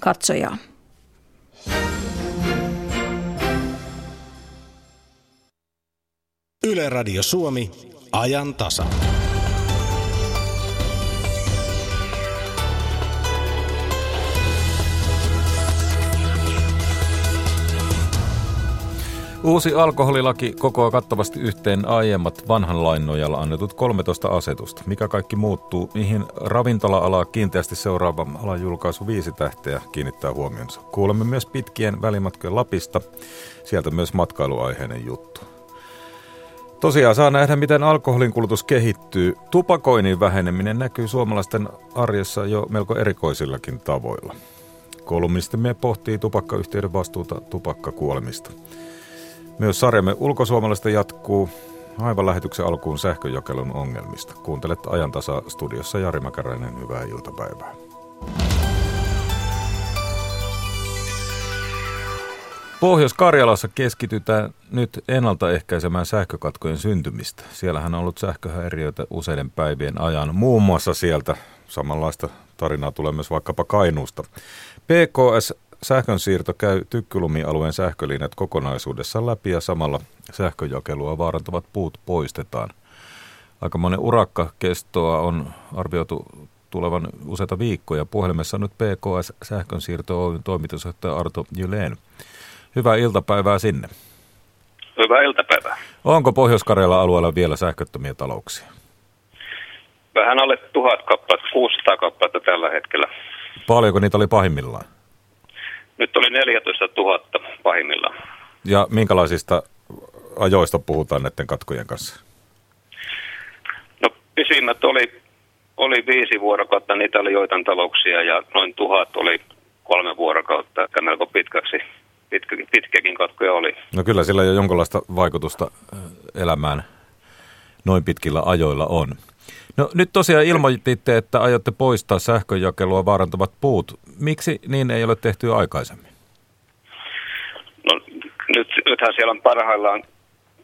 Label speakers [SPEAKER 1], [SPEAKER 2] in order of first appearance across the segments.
[SPEAKER 1] katsojaa.
[SPEAKER 2] Yle Radio Suomi, ajan tasa.
[SPEAKER 3] Uusi alkoholilaki kokoaa kattavasti yhteen aiemmat vanhan lain nojalla annetut 13 asetusta. Mikä kaikki muuttuu, mihin ravintola-alaa kiinteästi seuraava alan julkaisu viisi tähteä kiinnittää huomionsa. Kuulemme myös pitkien välimatkojen Lapista, sieltä myös matkailuaiheinen juttu. Tosiaan saa nähdä, miten alkoholin kulutus kehittyy. Tupakoinnin väheneminen näkyy suomalaisten arjessa jo melko erikoisillakin tavoilla. Kolumnistimme pohtii tupakkayhtiöiden vastuuta tupakkakuolemista. Myös sarjamme ulkosuomalaista jatkuu aivan lähetyksen alkuun sähköjakelun ongelmista. Kuuntelet ajantasa studiossa Jari Mäkäräinen. Hyvää iltapäivää. Pohjois-Karjalassa keskitytään nyt ennaltaehkäisemään sähkökatkojen syntymistä. Siellähän on ollut sähköhäiriöitä useiden päivien ajan, muun muassa sieltä. Samanlaista tarinaa tulee myös vaikkapa Kainuusta. PKS sähkönsiirto käy tykkylumialueen sähkölinjat kokonaisuudessaan läpi ja samalla sähköjakelua vaarantavat puut poistetaan. Aikamoinen urakkakestoa on arvioitu tulevan useita viikkoja. Puhelimessa on nyt PKS sähkönsiirto Oyn toimitusjohtaja Arto Jyleen. Hyvää iltapäivää sinne.
[SPEAKER 4] Hyvää iltapäivää.
[SPEAKER 3] Onko pohjois alueella vielä sähköttömiä talouksia?
[SPEAKER 4] Vähän alle tuhat kappaletta, 600 kappaletta tällä hetkellä.
[SPEAKER 3] Paljonko niitä oli pahimmillaan?
[SPEAKER 4] Nyt oli 14 000 pahimmillaan.
[SPEAKER 3] Ja minkälaisista ajoista puhutaan näiden katkojen kanssa?
[SPEAKER 4] No pisimmät oli, oli viisi vuorokautta, niitä oli joitain talouksia ja noin tuhat oli kolme vuorokautta, että melko pitkäksi, pitkäkin, pitkäkin katkoja oli.
[SPEAKER 3] No kyllä sillä jo jonkinlaista vaikutusta elämään noin pitkillä ajoilla on. No nyt tosiaan ilmoititte, että aiotte poistaa sähköjakelua vaarantavat puut. Miksi niin ei ole tehty aikaisemmin?
[SPEAKER 4] No nyt, nythän siellä on parhaillaan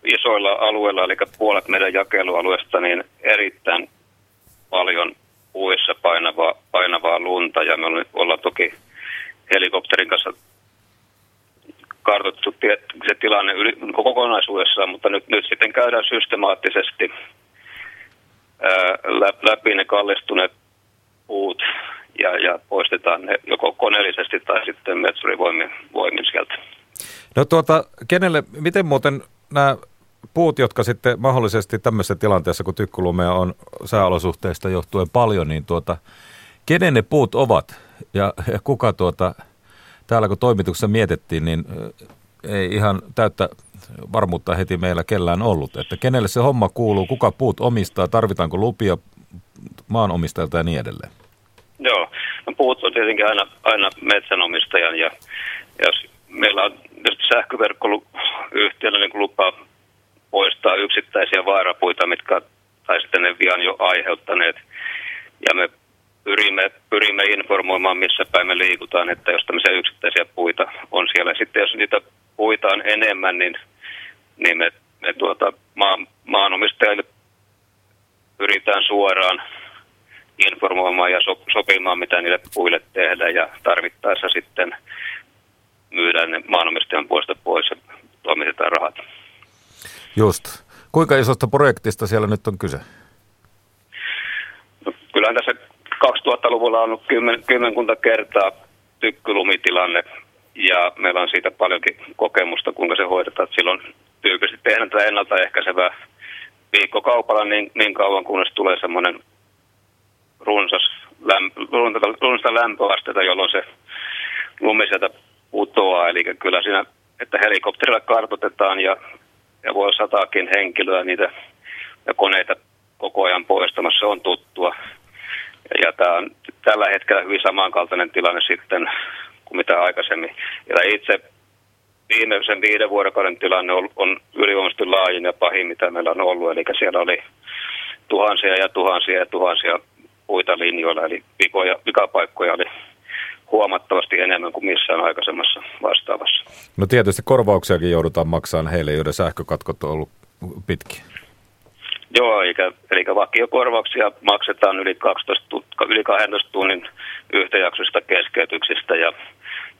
[SPEAKER 4] isoilla alueilla, eli puolet meidän jakelualueesta, niin erittäin paljon puissa painavaa, painavaa lunta. Ja me ollaan toki helikopterin kanssa kartoitettu se tilanne yli, kokonaisuudessaan, mutta nyt, nyt sitten käydään systemaattisesti läpi ne kallistuneet puut ja, ja poistetaan ne joko koneellisesti tai sitten metsurivoimin voimin sieltä.
[SPEAKER 3] No tuota, kenelle, miten muuten nämä puut, jotka sitten mahdollisesti tämmöisessä tilanteessa, kun tykkylumea on sääolosuhteista johtuen paljon, niin tuota, kenen ne puut ovat ja, ja kuka tuota, täällä kun toimituksessa mietittiin, niin ei ihan täyttä varmuutta heti meillä kellään ollut, että kenelle se homma kuuluu, kuka puut omistaa, tarvitaanko lupia maanomistajilta ja niin edelleen.
[SPEAKER 4] Joo, no puut on tietenkin aina, aina metsänomistajan ja jos meillä on sähköverkkoyhtiöllä niin lupa poistaa yksittäisiä vaarapuita, mitkä tai sitten ne vian jo aiheuttaneet. Ja me pyrimme, pyrimme informoimaan, missä päin me liikutaan, että jos tämmöisiä yksittäisiä puita on siellä. Sitten jos niitä puita on enemmän, niin, niin me, me tuota, maan, maanomistajille pyritään suoraan informoimaan ja so, sopimaan, mitä niille puille tehdään ja tarvittaessa sitten myydään ne maanomistajan puolesta pois ja toimitetaan rahat.
[SPEAKER 3] Just. Kuinka isosta projektista siellä nyt on kyse?
[SPEAKER 4] No, kyllähän tässä 2000-luvulla on ollut kymmen, kymmenkunta kertaa tykkylumitilanne ja meillä on siitä paljonkin kokemusta, kuinka se hoidetaan. Silloin tyypillisesti tehdään tätä ennaltaehkäisevää viikkokaupalla niin, niin kauan, kunnes tulee semmoinen runsas lämp, runsasta lämpöastetta, jolloin se lumi sieltä putoaa. Eli kyllä siinä, että helikopterilla kartotetaan ja, ja voi sataakin henkilöä niitä ja koneita koko ajan poistamassa, on tuttua. Ja, ja tämä on tällä hetkellä hyvin samankaltainen tilanne sitten kuin mitä aikaisemmin. Ja itse viimeisen viiden vuorokauden tilanne on, on ylivoimaisesti laajin ja pahin, mitä meillä on ollut. Eli siellä oli tuhansia ja tuhansia ja tuhansia puita linjoilla, eli vikoja, vikapaikkoja oli huomattavasti enemmän kuin missään aikaisemmassa vastaavassa.
[SPEAKER 3] No tietysti korvauksiakin joudutaan maksamaan heille, joiden sähkökatkot on ollut pitkiä.
[SPEAKER 4] Joo, eli, eli vakiokorvauksia maksetaan yli, 12, yli 12 tunnin yhtäjaksoista keskeytyksistä ja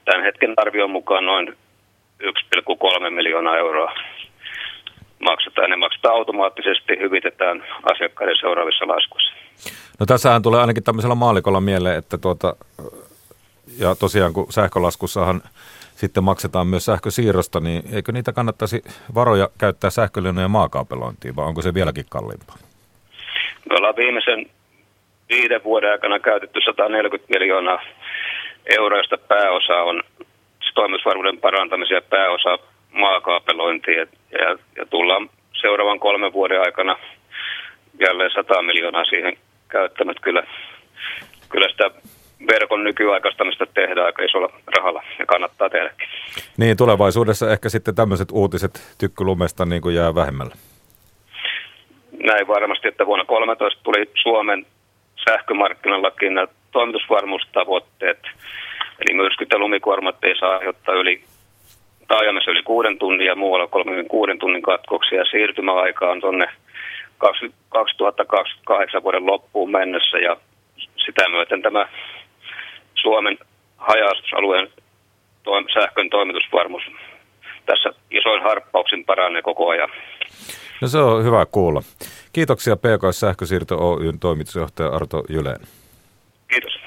[SPEAKER 4] tämän hetken arvion mukaan noin 1,3 miljoonaa euroa maksetaan. Ne maksetaan automaattisesti, hyvitetään asiakkaiden seuraavissa laskuissa.
[SPEAKER 3] No tässähän tulee ainakin tämmöisellä maalikolla mieleen, että tuota, ja tosiaan kun sähkölaskussahan sitten maksetaan myös sähkösiirrosta, niin eikö niitä kannattaisi varoja käyttää sähkölinjojen maakaapelointiin, vai onko se vieläkin kalliimpaa?
[SPEAKER 4] Me ollaan viimeisen viiden vuoden aikana käytetty 140 miljoonaa euroa, josta pääosa on toimitusvarmuuden parantamiseen ja pääosa maakaapelointiin. Ja, ja tullaan seuraavan kolmen vuoden aikana jälleen 100 miljoonaa siihen käyttänyt. Kyllä, kyllä sitä verkon nykyaikaistamista tehdään aika isolla rahalla ja kannattaa tehdäkin.
[SPEAKER 3] Niin, tulevaisuudessa ehkä sitten tämmöiset uutiset tykkylumesta niin kuin jää vähemmällä.
[SPEAKER 4] Näin varmasti, että vuonna 2013 tuli Suomen sähkömarkkinalakin nämä toimitusvarmuustavoitteet. Eli myrskyt ja lumikuormat ei saa aiheuttaa yli taajamassa yli kuuden tunnin ja muualla 36 tunnin katkoksia. Siirtymäaika on tuonne 2028 vuoden loppuun mennessä ja sitä myöten tämä Suomen hajausalueen sähkön toimitusvarmuus tässä isoin harppauksin paranee koko ajan.
[SPEAKER 3] No se on hyvä kuulla. Kiitoksia PKS Sähkösiirto Oyn toimitusjohtaja Arto Jyleen.
[SPEAKER 4] Kiitos.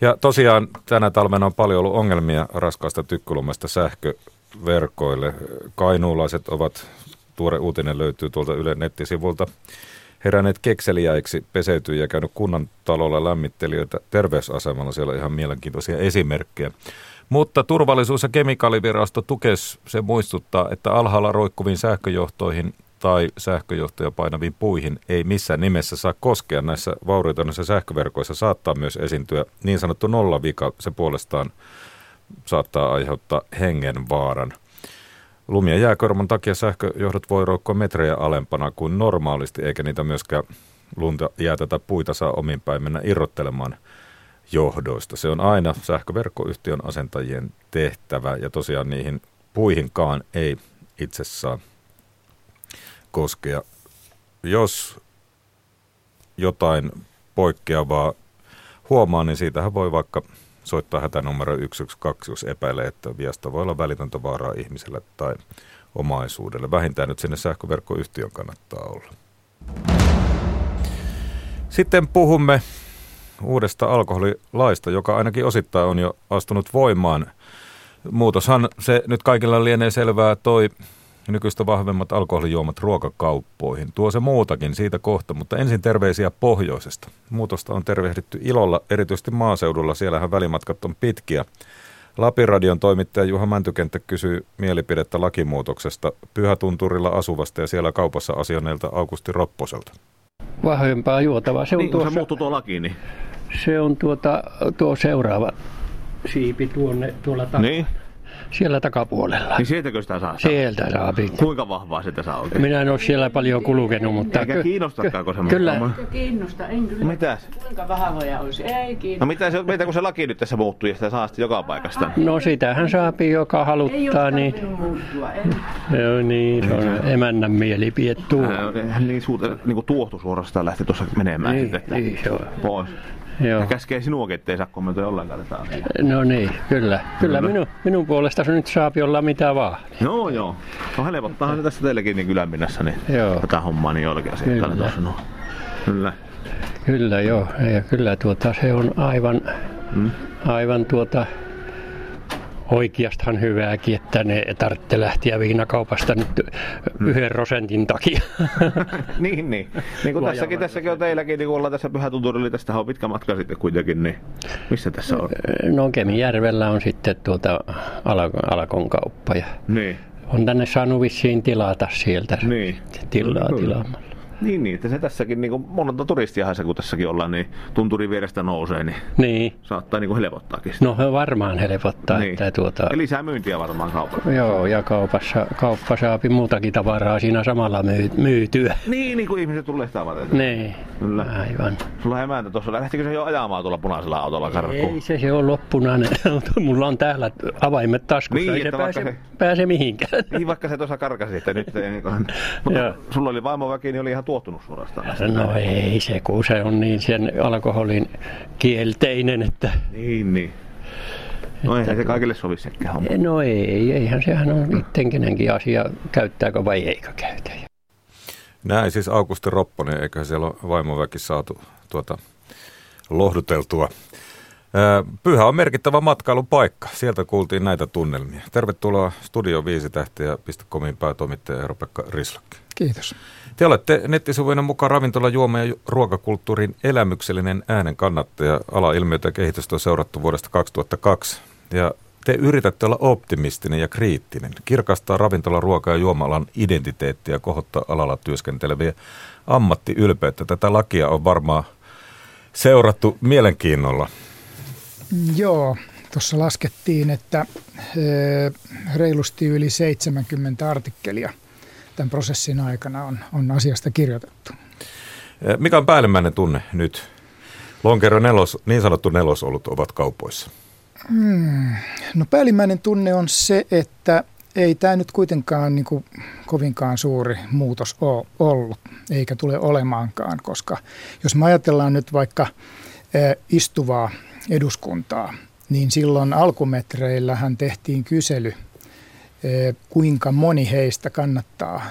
[SPEAKER 3] Ja tosiaan tänä talvena on paljon ollut ongelmia raskaasta tykkylumesta sähköverkoille. Kainuulaiset ovat, tuore uutinen löytyy tuolta Yle nettisivulta, heränneet kekseliäiksi, peseytyy ja käynyt kunnan talolla lämmittelijöitä terveysasemalla. Siellä on ihan mielenkiintoisia esimerkkejä. Mutta turvallisuus- ja kemikaalivirasto Tukes se muistuttaa, että alhaalla roikkuviin sähköjohtoihin tai sähköjohtoja painaviin puihin ei missään nimessä saa koskea. Näissä vaurioituneissa sähköverkoissa saattaa myös esiintyä niin sanottu nollavika. Se puolestaan saattaa aiheuttaa hengenvaaran. Lumia jääkorman takia sähköjohdot voi roikkua metrejä alempana kuin normaalisti, eikä niitä myöskään lunta, jäätä tai puita saa omin päin mennä irrottelemaan johdoista. Se on aina sähköverkkoyhtiön asentajien tehtävä ja tosiaan niihin puihinkaan ei itsessään koskea. Jos jotain poikkeavaa huomaa, niin siitähän voi vaikka soittaa hätänumero 112, jos epäilee, että viasta voi olla välitöntä vaaraa ihmiselle tai omaisuudelle. Vähintään nyt sinne sähköverkkoyhtiön kannattaa olla. Sitten puhumme uudesta alkoholilaista, joka ainakin osittain on jo astunut voimaan. Muutoshan se nyt kaikilla lienee selvää toi nykyistä vahvemmat alkoholijuomat ruokakauppoihin. Tuo se muutakin siitä kohta, mutta ensin terveisiä pohjoisesta. Muutosta on tervehditty ilolla, erityisesti maaseudulla. Siellähän välimatkat on pitkiä. Lapiradion toimittaja Juha Mäntykenttä kysyy mielipidettä lakimuutoksesta Pyhätunturilla asuvasta ja siellä kaupassa asioneilta Augusti Ropposelta.
[SPEAKER 1] Vahvempaa juotavaa.
[SPEAKER 5] Se on niin, tuossa, se muuttuu tuo lakiin, niin...
[SPEAKER 1] Se on tuota, tuo seuraava siipi tuonne, tuolla takana. Niin siellä takapuolella.
[SPEAKER 5] Niin sieltäkö sitä saa?
[SPEAKER 1] Sieltä saa.
[SPEAKER 5] Kuinka vahvaa sitä saa oikein?
[SPEAKER 1] Minä en ole siellä paljon kulkenut, mutta...
[SPEAKER 5] Eikä kiinnostakaan
[SPEAKER 1] se Kyllä.
[SPEAKER 6] Eikä kiinnosta, en kyllä.
[SPEAKER 5] Mitäs?
[SPEAKER 6] Kuinka vahvoja olisi? Ei kiinnosta.
[SPEAKER 5] No mitä, se, mitä kun se laki nyt tässä muuttuu ja sitä saa sitten joka paikasta?
[SPEAKER 1] No sitähän saapi joka haluttaa. Ei niin... muuttua, ei. Joo niin, se on emännän mielipide tuo.
[SPEAKER 5] niin, suuta, niin kuin tuohtu suorastaan lähti tuossa menemään.
[SPEAKER 1] Niin, että niin se on.
[SPEAKER 5] Pois. Joo. Ja käskee sinuakin, ettei saa kommentoida ollenkaan tätä asiaa.
[SPEAKER 1] No niin, kyllä. Kyllä minun, minun puolesta se nyt saa olla mitä vaan.
[SPEAKER 5] Joo, joo. No helpottaahan se tässä teillekin niin kyläminnässä, niin joo. tätä hommaa niin oikein
[SPEAKER 1] kyllä.
[SPEAKER 5] No. Kyllä.
[SPEAKER 1] Kyllä joo, ja kyllä tuota, se on aivan, hmm? aivan tuota, oikeastaan hyvääkin, että ne tarvitse lähteä viinakaupasta nyt yhden prosentin takia.
[SPEAKER 5] niin, niin. Niin kuin tässäkin, tässäkin on teilläkin, niin kun ollaan tässä Pyhätunturilla, tästä on pitkä matka sitten kuitenkin, niin missä tässä on?
[SPEAKER 1] No Kemijärvellä on sitten tuota Alakon kauppa ja niin. on tänne saanut vissiin tilata sieltä niin. tilaa tilaamalla.
[SPEAKER 5] Niin, niin, että se tässäkin, niin kuin monta turistiahan se kun tässäkin ollaan, niin tunturin vierestä nousee, niin,
[SPEAKER 1] niin.
[SPEAKER 5] saattaa niin kuin helpottaakin
[SPEAKER 1] sitä. No varmaan helpottaa.
[SPEAKER 5] Niin.
[SPEAKER 1] Että tuota...
[SPEAKER 5] Ja lisää myyntiä varmaan kaupassa.
[SPEAKER 1] Joo, ja kaupassa, kauppa saapi muutakin tavaraa siinä samalla myy, myytyä.
[SPEAKER 5] Niin, niin kuin ihmiset tulee sitä varten.
[SPEAKER 1] Niin, Kyllä. aivan.
[SPEAKER 5] Sulla emäntä tuossa, lähtikö se jo ajamaan tuolla punaisella autolla karkuun?
[SPEAKER 1] Ei se, se on loppunainen. Mulla on täällä avaimet taskussa, niin, ei se pääse, se... pääse mihinkään.
[SPEAKER 5] Niin, vaikka se tuossa karkasi, että nyt ei niin kuin... Mutta sulla oli vaimoväki, niin oli ihan suostunut suorastaan
[SPEAKER 1] näistä? No ei se, kun se on niin sen alkoholin kielteinen, että...
[SPEAKER 5] Niin, niin. No eihän se kaikille sovi sekään homma.
[SPEAKER 1] No ei, eihän sehän on ittenkinenkin asia, käyttääkö vai eikö käytä.
[SPEAKER 3] Näin siis Augusti Ropponen, eiköhän siellä ole vaimoväki saatu tuota lohduteltua. Pyhä on merkittävä matkailupaikka. Sieltä kuultiin näitä tunnelmia. Tervetuloa Studio 5 tähtiä.comin päätoimittaja Eero-Pekka Rislakki.
[SPEAKER 7] Kiitos.
[SPEAKER 3] Te olette nettisivuinen mukaan ravintola, juoma ja ruokakulttuurin elämyksellinen äänen kannattaja. Ala-ilmiötä ja kehitystä on seurattu vuodesta 2002. Ja te yritätte olla optimistinen ja kriittinen, kirkastaa ravintola, ruoka- ja juomalan identiteettiä kohottaa alalla työskenteleviä ammattiylpeyttä. Tätä lakia on varmaan seurattu mielenkiinnolla.
[SPEAKER 7] Joo, tuossa laskettiin, että reilusti yli 70 artikkelia tämän prosessin aikana on, on asiasta kirjoitettu.
[SPEAKER 3] Mikä on päällimmäinen tunne nyt? Lonkero nelos, niin sanottu nelosolut ovat kaupoissa.
[SPEAKER 7] Hmm. No päällimmäinen tunne on se, että ei tämä nyt kuitenkaan niin kuin, kovinkaan suuri muutos ole ollut, eikä tule olemaankaan, koska jos me ajatellaan nyt vaikka istuvaa eduskuntaa, niin silloin alkumetreillähän tehtiin kysely, kuinka moni heistä kannattaa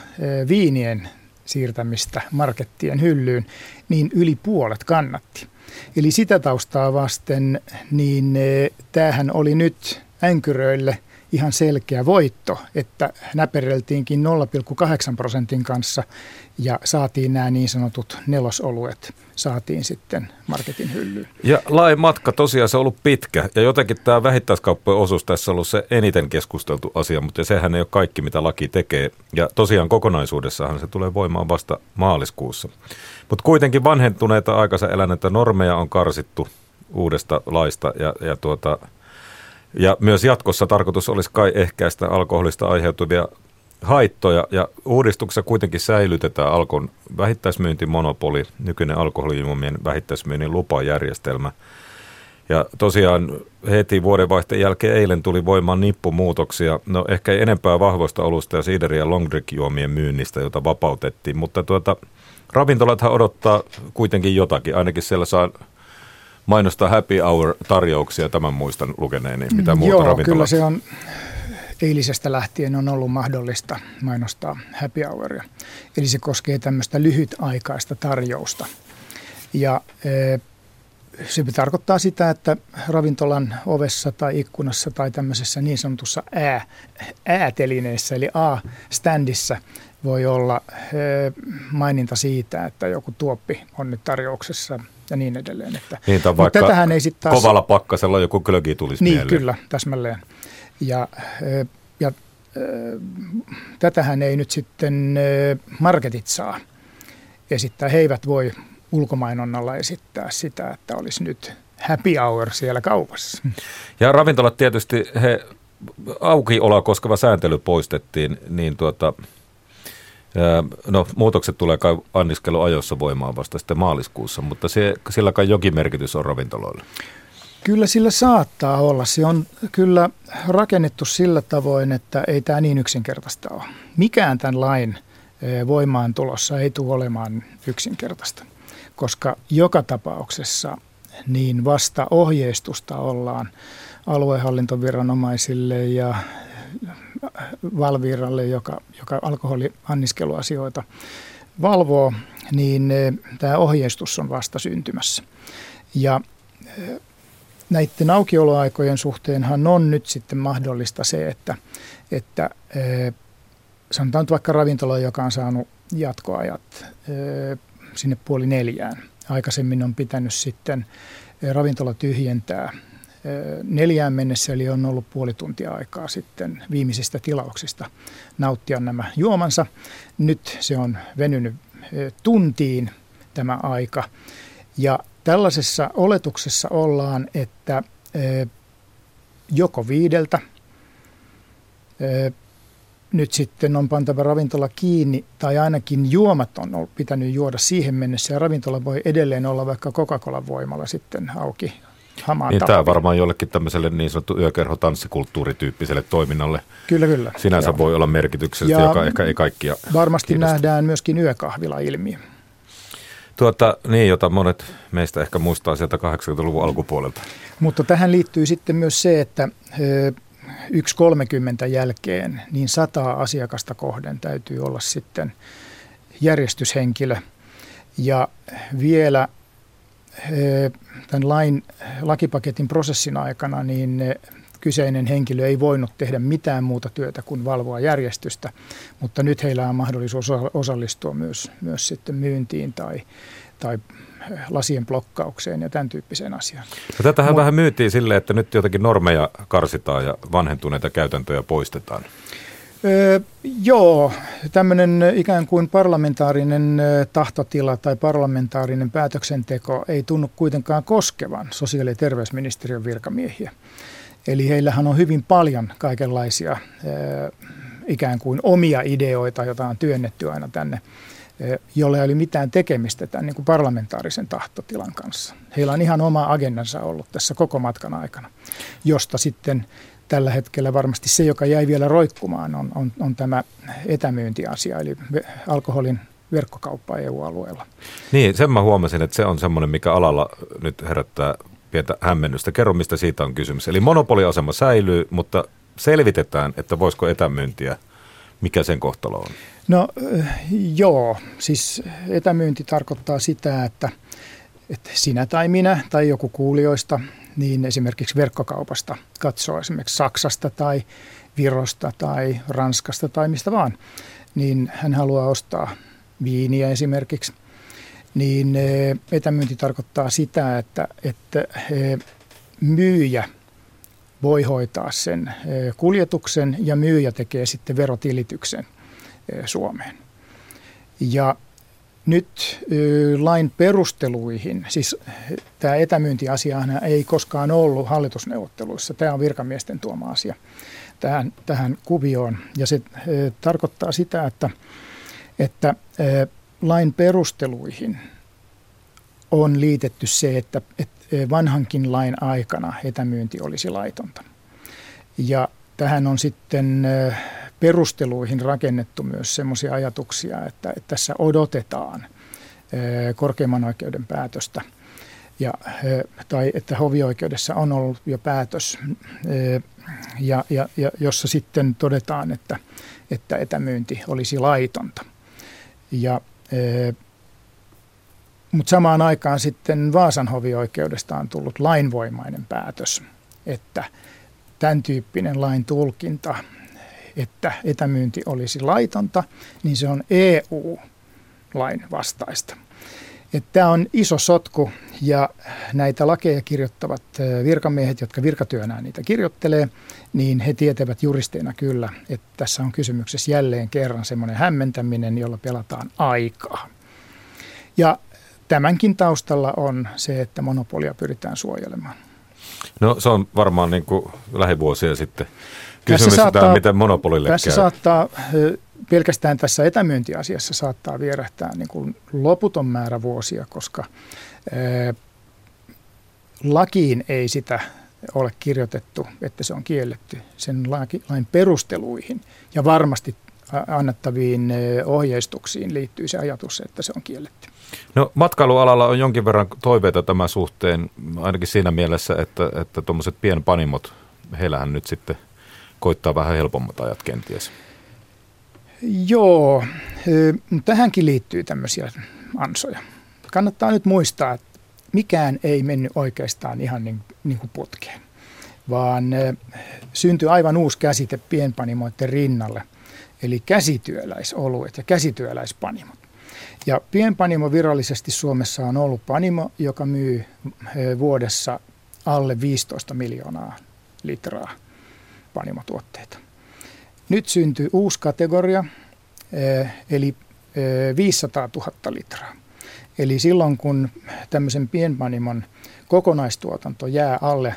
[SPEAKER 7] viinien siirtämistä markettien hyllyyn, niin yli puolet kannatti. Eli sitä taustaa vasten, niin tämähän oli nyt änkyröille ihan selkeä voitto, että näpereltiinkin 0,8 prosentin kanssa ja saatiin nämä niin sanotut nelosoluet, saatiin sitten marketin hyllyyn.
[SPEAKER 3] Ja lain matka tosiaan se on ollut pitkä ja jotenkin tämä vähittäiskauppojen osuus tässä on ollut se eniten keskusteltu asia, mutta sehän ei ole kaikki mitä laki tekee ja tosiaan kokonaisuudessahan se tulee voimaan vasta maaliskuussa. Mutta kuitenkin vanhentuneita aikansa eläneitä normeja on karsittu uudesta laista ja, ja, tuota, ja myös jatkossa tarkoitus olisi kai ehkäistä alkoholista aiheutuvia haittoja ja uudistuksessa kuitenkin säilytetään Alkon vähittäismyyntimonopoli, nykyinen alkoholijuomien vähittäismyynnin lupajärjestelmä. Ja tosiaan heti vuodenvaihteen jälkeen eilen tuli voimaan nippumuutoksia. No ehkä ei enempää vahvoista olusta ja siideri- ja long drink juomien myynnistä, jota vapautettiin. Mutta tuota, ravintolathan odottaa kuitenkin jotakin. Ainakin siellä saa mainostaa happy hour-tarjouksia, tämän muistan lukeneeni. Mitä muuta
[SPEAKER 7] Joo,
[SPEAKER 3] ravintolat?
[SPEAKER 7] kyllä se on eilisestä lähtien on ollut mahdollista mainostaa happy houria. Eli se koskee tämmöistä lyhytaikaista tarjousta. Ja e, se tarkoittaa sitä, että ravintolan ovessa tai ikkunassa tai tämmöisessä niin sanotussa ää, äätelineessä eli A-standissa voi olla e, maininta siitä, että joku tuoppi on nyt tarjouksessa ja niin edelleen. Että,
[SPEAKER 3] niin, vaikka tätähän ei sit taas... kovalla pakkasella joku klögi tulisi
[SPEAKER 7] Niin,
[SPEAKER 3] mieleen.
[SPEAKER 7] kyllä, täsmälleen. Ja, ja tätähän ei nyt sitten marketit saa esittää. He eivät voi ulkomainonnalla esittää sitä, että olisi nyt happy hour siellä kaupassa.
[SPEAKER 3] Ja ravintolat tietysti, he aukiola koskeva sääntely poistettiin, niin tuota, No muutokset tulee kai anniskeluajossa voimaan vasta sitten maaliskuussa, mutta se, sillä kai jokin merkitys on ravintoloille.
[SPEAKER 7] Kyllä sillä saattaa olla. Se on kyllä rakennettu sillä tavoin, että ei tämä niin yksinkertaista ole. Mikään tämän lain voimaan tulossa ei tule olemaan yksinkertaista, koska joka tapauksessa niin vasta ohjeistusta ollaan aluehallintoviranomaisille ja Valviralle, joka, joka alkoholianniskeluasioita valvoo, niin tämä ohjeistus on vasta syntymässä. Ja näiden aukioloaikojen suhteenhan on nyt sitten mahdollista se, että, että sanotaan nyt vaikka ravintola, joka on saanut jatkoajat sinne puoli neljään. Aikaisemmin on pitänyt sitten ravintola tyhjentää neljään mennessä, eli on ollut puoli tuntia aikaa sitten viimeisistä tilauksista nauttia nämä juomansa. Nyt se on venynyt tuntiin tämä aika. Ja tällaisessa oletuksessa ollaan, että joko viideltä nyt sitten on pantava ravintola kiinni tai ainakin juomat on pitänyt juoda siihen mennessä ja ravintola voi edelleen olla vaikka Coca-Cola voimalla sitten auki
[SPEAKER 3] hamaan niin tämä varmaan jollekin tämmöiselle niin sanottu yökerho-tanssikulttuurityyppiselle toiminnalle
[SPEAKER 7] kyllä, kyllä.
[SPEAKER 3] sinänsä Joo. voi olla merkityksellistä, joka ehkä ei kaikkia
[SPEAKER 7] Varmasti
[SPEAKER 3] kiinnosta.
[SPEAKER 7] nähdään myöskin yökahvila-ilmiö.
[SPEAKER 3] Tuota, niin, jota monet meistä ehkä muistaa sieltä 80-luvun alkupuolelta.
[SPEAKER 7] Mutta tähän liittyy sitten myös se, että 1.30 jälkeen niin sataa asiakasta kohden täytyy olla sitten järjestyshenkilö. Ja vielä tämän lain, lakipaketin prosessin aikana niin kyseinen henkilö ei voinut tehdä mitään muuta työtä kuin valvoa järjestystä, mutta nyt heillä on mahdollisuus osallistua myös, myös sitten myyntiin tai, tai lasien blokkaukseen ja tämän tyyppiseen asiaan.
[SPEAKER 3] No tätähän Mut, vähän myytiin silleen, että nyt jotenkin normeja karsitaan ja vanhentuneita käytäntöjä poistetaan.
[SPEAKER 7] Öö, joo, tämmöinen ikään kuin parlamentaarinen tahtotila tai parlamentaarinen päätöksenteko ei tunnu kuitenkaan koskevan sosiaali- ja terveysministeriön virkamiehiä. Eli heillähän on hyvin paljon kaikenlaisia ikään kuin omia ideoita, joita on työnnetty aina tänne, jolle ei ole mitään tekemistä tämän niin kuin parlamentaarisen tahtotilan kanssa. Heillä on ihan oma agendansa ollut tässä koko matkan aikana, josta sitten tällä hetkellä varmasti se, joka jäi vielä roikkumaan, on, on, on tämä etämyyntiasia, eli alkoholin verkkokauppa EU-alueella.
[SPEAKER 3] Niin, sen mä huomasin, että se on semmoinen, mikä alalla nyt herättää pientä hämmennystä. Kerro, mistä siitä on kysymys. Eli monopoliasema säilyy, mutta selvitetään, että voisiko etämyyntiä, mikä sen kohtalo on?
[SPEAKER 7] No joo, siis etämyynti tarkoittaa sitä, että, että sinä tai minä tai joku kuulijoista, niin esimerkiksi verkkokaupasta katsoo esimerkiksi Saksasta tai Virosta tai Ranskasta tai mistä vaan, niin hän haluaa ostaa viiniä esimerkiksi – niin eh, etämyynti tarkoittaa sitä, että, että eh, myyjä voi hoitaa sen eh, kuljetuksen ja myyjä tekee sitten verotilityksen Suomeen. Ja nyt lain perusteluihin, siis tämä etämyyntiasiahan ei koskaan ollut hallitusneuvotteluissa, tämä on virkamiesten tuoma asia tähän, tähän kuvioon. Ja se tarkoittaa sitä, että, että lain perusteluihin on liitetty se, että, että vanhankin lain aikana etämyynti olisi laitonta. Ja tähän on sitten perusteluihin rakennettu myös sellaisia ajatuksia, että, että tässä odotetaan korkeimman oikeuden päätöstä ja, tai että hovioikeudessa on ollut jo päätös, ja, ja, ja jossa sitten todetaan, että, että etämyynti olisi laitonta. Ja mutta samaan aikaan sitten Vaasan hovioikeudesta on tullut lainvoimainen päätös, että tämän tyyppinen lain tulkinta, että etämyynti olisi laitonta, niin se on EU-lain vastaista. Tämä on iso sotku ja näitä lakeja kirjoittavat virkamiehet, jotka virkatyönään niitä kirjoittelee, niin he tietävät juristeina kyllä, että tässä on kysymyksessä jälleen kerran semmoinen hämmentäminen, jolla pelataan aikaa. Ja tämänkin taustalla on se, että monopolia pyritään suojelemaan.
[SPEAKER 3] No se on varmaan niin kuin lähivuosia sitten kysymys tässä saattaa, miten monopolille
[SPEAKER 7] Tässä käy. saattaa pelkästään tässä etämyyntiasiassa saattaa vierähtää niin kuin loputon määrä vuosia, koska ää, lakiin ei sitä ole kirjoitettu, että se on kielletty sen lain perusteluihin. Ja varmasti annettaviin ohjeistuksiin liittyy se ajatus, että se on kielletty.
[SPEAKER 3] No matkailualalla on jonkin verran toiveita tämän suhteen, ainakin siinä mielessä, että, että tuommoiset pienpanimot, heillähän nyt sitten koittaa vähän helpommat ajat kenties.
[SPEAKER 7] Joo, tähänkin liittyy tämmöisiä ansoja. Kannattaa nyt muistaa, että mikään ei mennyt oikeastaan ihan niin, niin kuin putkeen, vaan syntyi aivan uusi käsite pienpanimoiden rinnalle, eli käsityöläisoluet ja käsityöläispanimot. Ja pienpanimo virallisesti Suomessa on ollut panimo, joka myy vuodessa alle 15 miljoonaa litraa panimotuotteita. Nyt syntyy uusi kategoria, eli 500 000 litraa. Eli silloin kun tämmöisen pienpanimon kokonaistuotanto jää alle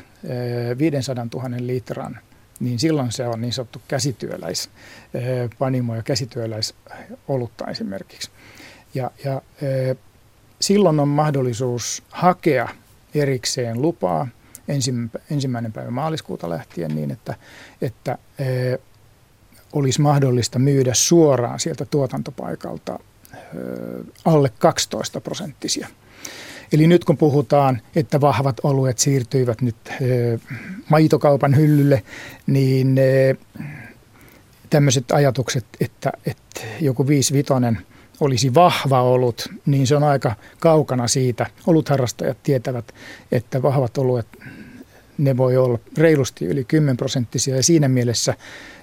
[SPEAKER 7] 500 000 litran, niin silloin se on niin sanottu käsityöläispanimo ja käsityöläisolutta esimerkiksi. Ja, ja silloin on mahdollisuus hakea erikseen lupaa ensimmäinen päivä maaliskuuta lähtien niin, että, että olisi mahdollista myydä suoraan sieltä tuotantopaikalta alle 12 prosenttisia. Eli nyt kun puhutaan, että vahvat oluet siirtyivät nyt maitokaupan hyllylle, niin tämmöiset ajatukset, että, että joku 5 olisi vahva olut, niin se on aika kaukana siitä. Olutharrastajat tietävät, että vahvat oluet, ne voi olla reilusti yli 10 prosenttisia ja siinä mielessä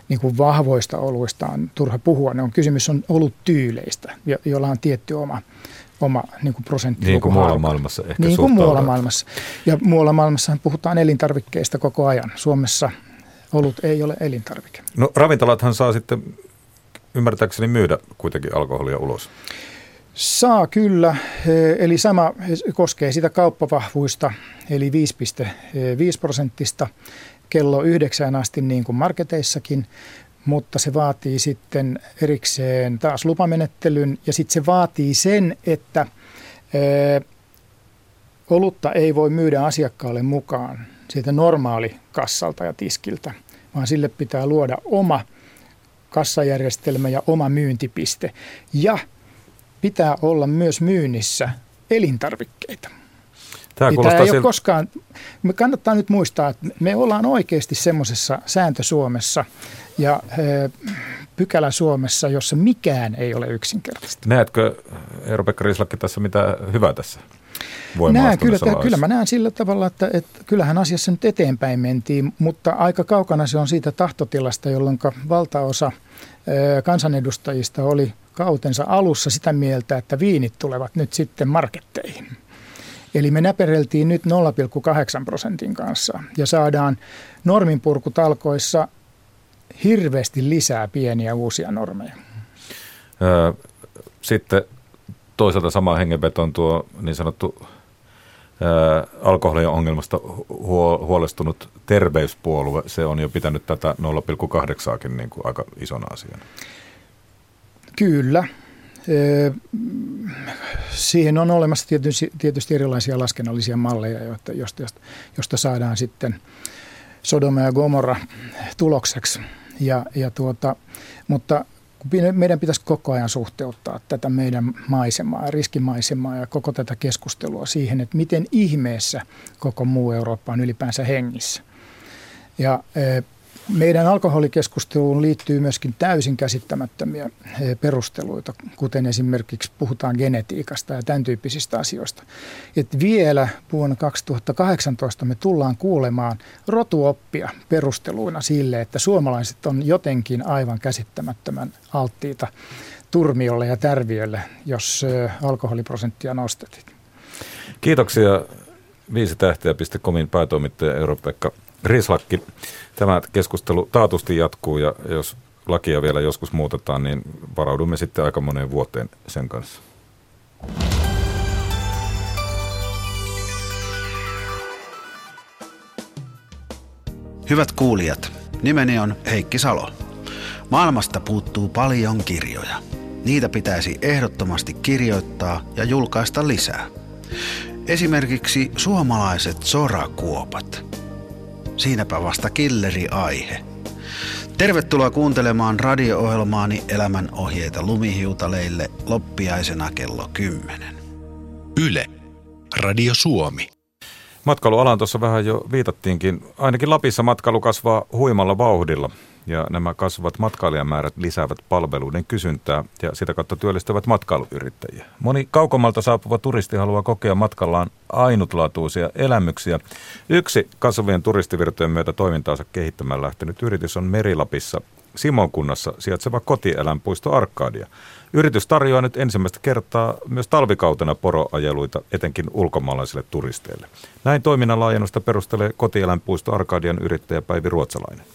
[SPEAKER 7] niin kuin vahvoista oluista on turha puhua. Ne on kysymys on tyyleistä, joilla on tietty oma, oma niin kuin prosentti.
[SPEAKER 3] Niin kuin muualla maailmassa ehkä
[SPEAKER 7] Niin kuin muualla maailmassa. Ja muualla maailmassa puhutaan elintarvikkeista koko ajan. Suomessa olut ei ole elintarvike.
[SPEAKER 3] No ravintolathan saa sitten ymmärtääkseni myydä kuitenkin alkoholia ulos.
[SPEAKER 7] Saa kyllä, eli sama koskee sitä kauppavahvuista, eli 5,5 prosenttista kello yhdeksään asti niin kuin marketeissakin, mutta se vaatii sitten erikseen taas lupamenettelyn ja sitten se vaatii sen, että olutta ei voi myydä asiakkaalle mukaan siitä normaali kassalta ja tiskiltä, vaan sille pitää luoda oma kassajärjestelmä ja oma myyntipiste. Ja pitää olla myös myynnissä elintarvikkeita. Tämä, Tämä ei sil... ole koskaan, me kannattaa nyt muistaa, että me ollaan oikeasti semmoisessa sääntö Suomessa ja e, pykälä Suomessa, jossa mikään ei ole yksinkertaista.
[SPEAKER 3] Näetkö, Eero-Pekka Rislakki, tässä mitä hyvää tässä
[SPEAKER 7] Näen, kyllä, kyllä mä näen sillä tavalla, että, että kyllähän asiassa nyt eteenpäin mentiin, mutta aika kaukana se on siitä tahtotilasta, jolloin valtaosa kansanedustajista oli kautensa alussa sitä mieltä, että viinit tulevat nyt sitten marketteihin. Eli me näpereltiin nyt 0,8 prosentin kanssa ja saadaan norminpurkutalkoissa hirveästi lisää pieniä uusia normeja.
[SPEAKER 3] Sitten toisaalta sama hengenveton tuo niin sanottu alkoholin ongelmasta huolestunut terveyspuolue, se on jo pitänyt tätä 0,8 niin kuin aika isona asiana.
[SPEAKER 7] Kyllä. Siihen on olemassa tietysti, tietysti erilaisia laskennallisia malleja, joista, josta, josta saadaan sitten Sodoma ja Gomorra tulokseksi. Ja, ja tuota, mutta meidän pitäisi koko ajan suhteuttaa tätä meidän maisemaa, riskimaisemaa ja koko tätä keskustelua siihen, että miten ihmeessä koko muu Eurooppa on ylipäänsä hengissä. Ja meidän alkoholikeskusteluun liittyy myöskin täysin käsittämättömiä eh, perusteluita, kuten esimerkiksi puhutaan genetiikasta ja tämän tyyppisistä asioista. Et vielä vuonna 2018 me tullaan kuulemaan rotuoppia perusteluina sille, että suomalaiset on jotenkin aivan käsittämättömän alttiita turmiolle ja tärviölle, jos eh, alkoholiprosenttia nostetit.
[SPEAKER 3] Kiitoksia viisi tähteä.comin päätoimittaja Euro-Pekka Rislakki. Tämä keskustelu taatusti jatkuu ja jos lakia vielä joskus muutetaan, niin varaudumme sitten aika moneen vuoteen sen kanssa.
[SPEAKER 8] Hyvät kuulijat, nimeni on Heikki Salo. Maailmasta puuttuu paljon kirjoja. Niitä pitäisi ehdottomasti kirjoittaa ja julkaista lisää. Esimerkiksi suomalaiset sorakuopat – Siinäpä vasta killeri-aihe. Tervetuloa kuuntelemaan radio-ohjelmaani Elämän ohjeita lumihiutaleille loppiaisena kello 10.
[SPEAKER 2] Yle. Radio Suomi.
[SPEAKER 3] Matkailualaan tuossa vähän jo viitattiinkin. Ainakin Lapissa matkailu kasvaa huimalla vauhdilla ja nämä kasvavat matkailijamäärät lisäävät palveluiden kysyntää ja sitä kautta työllistävät matkailuyrittäjiä. Moni kaukomalta saapuva turisti haluaa kokea matkallaan ainutlaatuisia elämyksiä. Yksi kasvavien turistivirtojen myötä toimintaansa kehittämään lähtenyt yritys on Merilapissa Simonkunnassa sijaitseva kotieläinpuisto Arkadia. Yritys tarjoaa nyt ensimmäistä kertaa myös talvikautena poroajeluita etenkin ulkomaalaisille turisteille. Näin toiminnan laajennusta perustelee kotieläinpuisto Arkadian yrittäjä Päivi Ruotsalainen.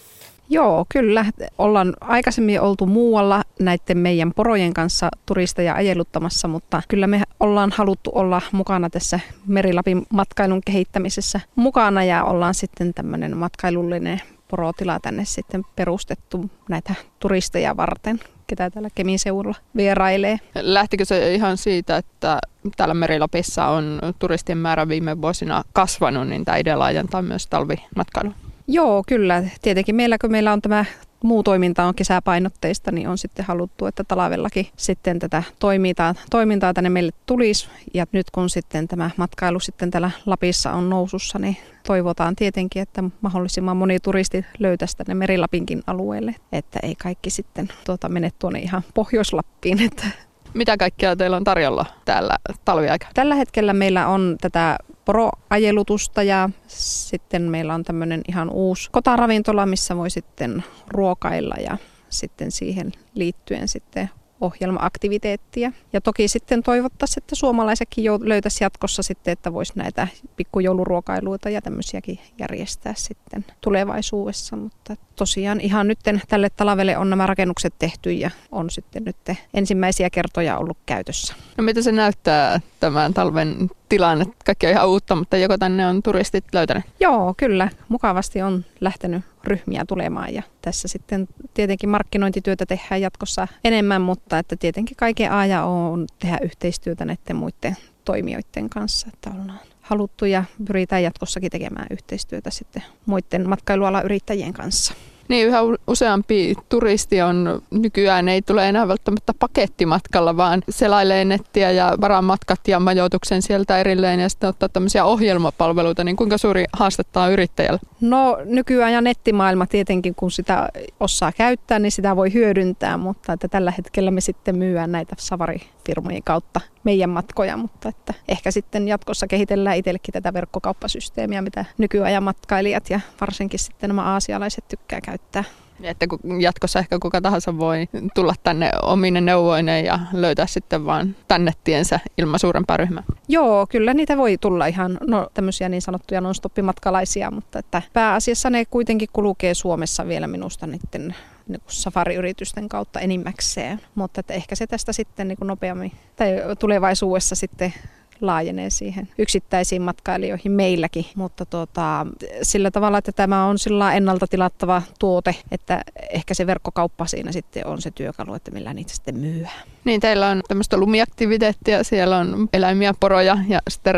[SPEAKER 9] Joo, kyllä. Ollaan aikaisemmin oltu muualla näiden meidän porojen kanssa turisteja ajeluttamassa, mutta kyllä me ollaan haluttu olla mukana tässä Merilapin matkailun kehittämisessä mukana ja ollaan sitten tämmöinen matkailullinen porotila tänne sitten perustettu näitä turisteja varten ketä täällä Kemin seudulla vierailee.
[SPEAKER 10] Lähtikö se ihan siitä, että täällä Merilapissa on turistien määrä viime vuosina kasvanut, niin tämä idea laajentaa myös talvimatkailun?
[SPEAKER 9] Joo, kyllä. Tietenkin meillä, kun meillä on tämä muu toiminta on kesäpainotteista, niin on sitten haluttu, että talavellakin sitten tätä toimintaa, toimintaa tänne meille tulisi. Ja nyt kun sitten tämä matkailu sitten täällä Lapissa on nousussa, niin toivotaan tietenkin, että mahdollisimman moni turisti löytäisi tänne Merilapinkin alueelle, että ei kaikki sitten tuota, mene tuonne ihan Pohjois-Lappiin. Että
[SPEAKER 10] mitä kaikkea teillä on tarjolla täällä talviaika?
[SPEAKER 9] Tällä hetkellä meillä on tätä poroajelutusta ja sitten meillä on tämmöinen ihan uusi kotaravintola, missä voi sitten ruokailla ja sitten siihen liittyen sitten ohjelmaaktiviteettia. Ja toki sitten toivottaisiin, että suomalaisetkin löytäisi jatkossa sitten, että voisi näitä pikkujouluruokailuita ja tämmöisiäkin järjestää sitten tulevaisuudessa. Mutta tosiaan ihan nyt tälle talavelle on nämä rakennukset tehty ja on sitten nyt ensimmäisiä kertoja ollut käytössä.
[SPEAKER 10] No mitä se näyttää tämän talven tilanne? Kaikki on ihan uutta, mutta joko tänne on turistit löytäneet?
[SPEAKER 9] Joo, kyllä. Mukavasti on lähtenyt ryhmiä tulemaan ja tässä sitten tietenkin markkinointityötä tehdään jatkossa enemmän, mutta että tietenkin kaiken A ja O on tehdä yhteistyötä näiden muiden toimijoiden kanssa, että ollaan haluttu ja pyritään jatkossakin tekemään yhteistyötä sitten muiden matkailualan yrittäjien kanssa.
[SPEAKER 10] Niin, yhä useampi turisti on nykyään ei tule enää välttämättä pakettimatkalla, vaan selailee nettiä ja varaa matkat ja majoituksen sieltä erilleen ja sitten ottaa tämmöisiä ohjelmapalveluita. Niin kuinka suuri haastetta on yrittäjällä?
[SPEAKER 9] No nykyään ja nettimaailma tietenkin, kun sitä osaa käyttää, niin sitä voi hyödyntää, mutta että tällä hetkellä me sitten myyään näitä savarifirmojen kautta meidän matkoja, mutta että ehkä sitten jatkossa kehitellään itsellekin tätä verkkokauppasysteemiä, mitä nykyajan matkailijat ja varsinkin sitten nämä aasialaiset tykkää käyttää.
[SPEAKER 10] Että jatkossa ehkä kuka tahansa voi tulla tänne omine neuvoineen ja löytää sitten vaan tänne tiensä ilman suurempaa ryhmää.
[SPEAKER 9] Joo, kyllä niitä voi tulla ihan no, tämmöisiä niin sanottuja non-stoppimatkalaisia, mutta että pääasiassa ne kuitenkin kulkee Suomessa vielä minusta niiden niin safariyritysten kautta enimmäkseen, mutta että ehkä se tästä sitten niin kuin nopeammin tai tulevaisuudessa sitten laajenee siihen yksittäisiin matkailijoihin meilläkin, mutta tuota, sillä tavalla, että tämä on sillä ennalta tilattava tuote, että ehkä se verkkokauppa siinä sitten on se työkalu, että millä niitä sitten myyään.
[SPEAKER 10] Niin, teillä on tämmöistä lumiaktiviteettia, siellä on eläimiä, poroja ja sitten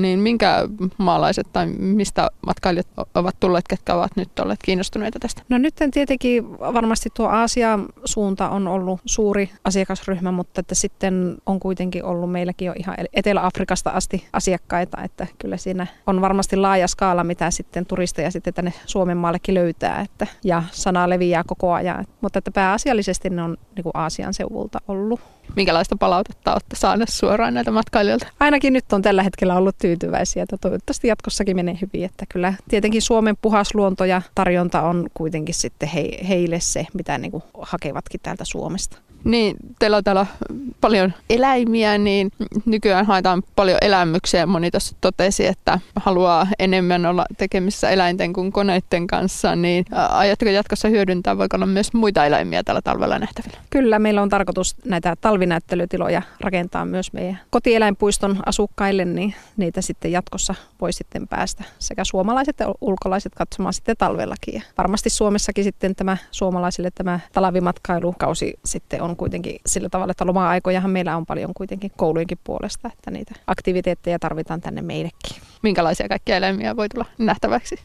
[SPEAKER 10] niin minkä maalaiset tai mistä matkailijat ovat tulleet, ketkä ovat nyt olleet kiinnostuneita tästä?
[SPEAKER 9] No nyt tietenkin varmasti tuo Aasian suunta on ollut suuri asiakasryhmä, mutta että sitten on kuitenkin ollut meilläkin jo ihan Etelä-Afrikasta asti asiakkaita, että kyllä siinä on varmasti laaja skaala, mitä sitten turisteja sitten tänne Suomen maallekin löytää, että, ja sana leviää koko ajan, mutta että pääasiallisesti ne on niin kuin Aasian seuvulta ollut ollut.
[SPEAKER 10] Minkälaista palautetta olette saaneet suoraan näitä matkailijoilta?
[SPEAKER 9] Ainakin nyt on tällä hetkellä ollut tyytyväisiä, että toivottavasti jatkossakin menee hyvin. Että kyllä tietenkin Suomen puhas luonto ja tarjonta on kuitenkin sitten heille se, mitä niin kuin hakevatkin täältä Suomesta.
[SPEAKER 10] Niin, teillä on täällä paljon eläimiä, niin nykyään haetaan paljon elämyksiä. Moni tuossa totesi, että haluaa enemmän olla tekemissä eläinten kuin koneiden kanssa. Niin ajatteko jatkossa hyödyntää, voiko olla myös muita eläimiä tällä talvella nähtävillä?
[SPEAKER 9] Kyllä, meillä on tarkoitus näitä talvinäyttelytiloja rakentaa myös meidän kotieläinpuiston asukkaille, niin niitä sitten jatkossa voi sitten päästä sekä suomalaiset että ulkolaiset katsomaan sitten talvellakin. Ja varmasti Suomessakin sitten tämä suomalaisille tämä talvimatkailukausi sitten on kuitenkin sillä tavalla, että loma-aikojahan meillä on paljon kuitenkin koulujenkin puolesta, että niitä aktiviteetteja tarvitaan tänne meillekin.
[SPEAKER 10] Minkälaisia kaikkia eläimiä voi tulla nähtäväksi?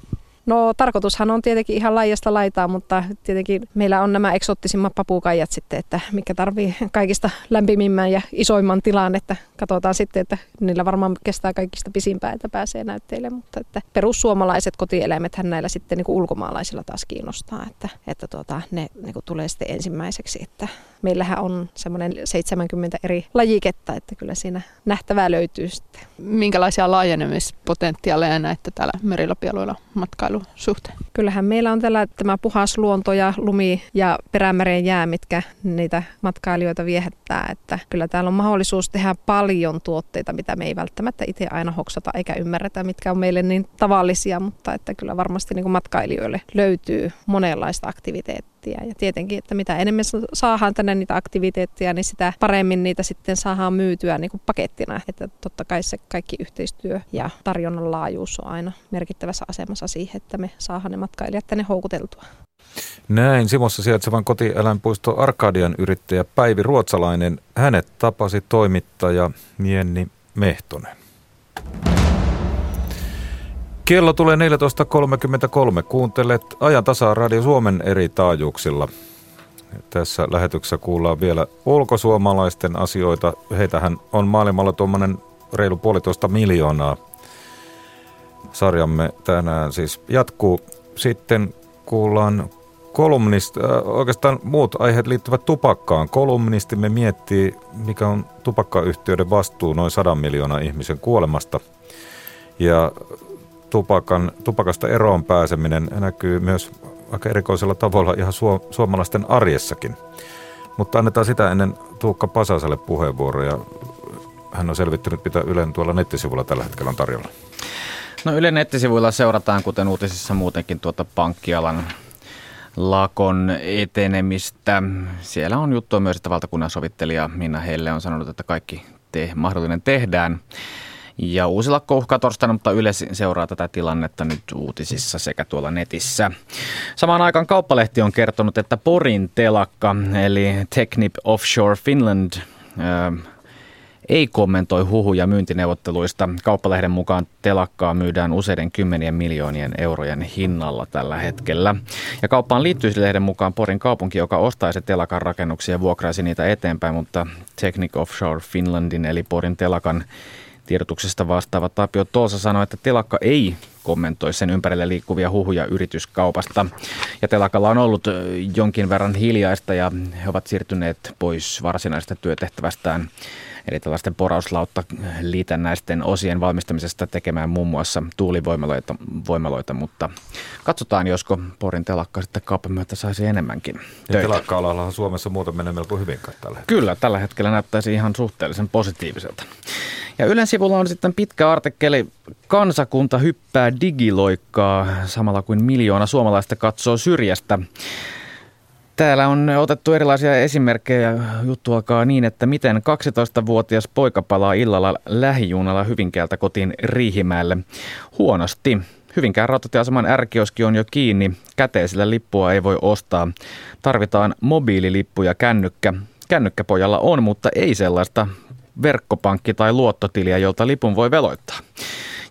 [SPEAKER 9] No tarkoitushan on tietenkin ihan laajasta laitaa, mutta tietenkin meillä on nämä eksottisimmat papukaijat sitten, että mikä tarvii kaikista lämpimimmän ja isoimman tilan, että katsotaan sitten, että niillä varmaan kestää kaikista pisimpää, että pääsee näytteille, mutta että perussuomalaiset kotieläimet näillä sitten niin kuin ulkomaalaisilla taas kiinnostaa, että, että tuota, ne niin kuin tulee sitten ensimmäiseksi, että meillähän on semmoinen 70 eri lajiketta, että kyllä siinä nähtävää löytyy sitten.
[SPEAKER 10] Minkälaisia laajenemispotentiaaleja näette täällä merilapialueilla matkailu suhteen?
[SPEAKER 9] Kyllähän meillä on täällä tämä puhas luonto ja lumi ja perämeren jää, mitkä niitä matkailijoita viehättää. Että kyllä täällä on mahdollisuus tehdä paljon tuotteita, mitä me ei välttämättä itse aina hoksata eikä ymmärretä, mitkä on meille niin tavallisia, mutta että kyllä varmasti niin matkailijoille löytyy monenlaista aktiviteettia. Ja tietenkin, että mitä enemmän saadaan tänne niitä aktiviteetteja, niin sitä paremmin niitä sitten saadaan myytyä niin kuin pakettina. Että totta kai se kaikki yhteistyö ja tarjonnan laajuus on aina merkittävässä asemassa siihen, että me saadaan ne matkailijat tänne houkuteltua.
[SPEAKER 3] Näin Simossa sijaitsevan kotieläinpuisto Arkadian yrittäjä Päivi Ruotsalainen. Hänet tapasi toimittaja Mienni Mehtonen. Kello tulee 14.33. Kuuntelet ajan tasa Radio Suomen eri taajuuksilla. Tässä lähetyksessä kuullaan vielä ulkosuomalaisten asioita. Heitähän on maailmalla tuommoinen reilu puolitoista miljoonaa. Sarjamme tänään siis jatkuu. Sitten kuullaan kolumnista, äh, oikeastaan muut aiheet liittyvät tupakkaan. Kolumnistimme miettii, mikä on tupakkayhtiöiden vastuu noin sadan miljoonan ihmisen kuolemasta. Ja tupakan, tupakasta eroon pääseminen näkyy myös aika erikoisella tavalla ihan su- suomalaisten arjessakin. Mutta annetaan sitä ennen Tuukka Pasaselle puheenvuoroja. Hän on selvittänyt, mitä Ylen tuolla nettisivulla tällä hetkellä on tarjolla.
[SPEAKER 11] No Ylen nettisivuilla seurataan, kuten uutisissa muutenkin, tuota pankkialan lakon etenemistä. Siellä on juttua myös, että valtakunnan sovittelija Minna Helle on sanonut, että kaikki te, mahdollinen tehdään. Ja uusi lakko uhkaa torstaina, mutta Yle seuraa tätä tilannetta nyt uutisissa sekä tuolla netissä. Samaan aikaan Kauppalehti on kertonut, että Porin telakka, eli Technip Offshore Finland, ei kommentoi huhuja myyntineuvotteluista. Kauppalehden mukaan telakkaa myydään useiden kymmenien miljoonien eurojen hinnalla tällä hetkellä. Ja kauppaan liittyisi lehden mukaan Porin kaupunki, joka ostaisi telakan rakennuksia ja vuokraisi niitä eteenpäin, mutta Technic Offshore Finlandin eli Porin telakan Tiedotuksesta vastaava Tapio Tolsa sanoi, että telakka ei kommentoi sen ympärille liikkuvia huhuja yrityskaupasta. Ja telakalla on ollut jonkin verran hiljaista ja he ovat siirtyneet pois varsinaisesta työtehtävästään eli tällaisten porauslautta liitännäisten osien valmistamisesta tekemään muun muassa tuulivoimaloita, voimaloita, mutta katsotaan, josko Porin telakka sitten kaupan myötä saisi enemmänkin
[SPEAKER 3] töitä. Ja telakka-alalla Suomessa muuten menee melko hyvin tällä hetkellä.
[SPEAKER 11] Kyllä, tällä hetkellä näyttäisi ihan suhteellisen positiiviselta. Ja Ylen sivulla on sitten pitkä artikkeli Kansakunta hyppää digiloikkaa samalla kuin miljoona suomalaista katsoo syrjästä. Täällä on otettu erilaisia esimerkkejä. Juttu alkaa niin, että miten 12-vuotias poika palaa illalla lähijunalla Hyvinkäältä kotiin Riihimäelle. Huonosti. Hyvinkään rautatieaseman ärkioski on jo kiinni. Käteisellä lippua ei voi ostaa. Tarvitaan mobiililippuja kännykkä. Kännykkäpojalla on, mutta ei sellaista verkkopankki- tai luottotiliä, jolta lipun voi veloittaa.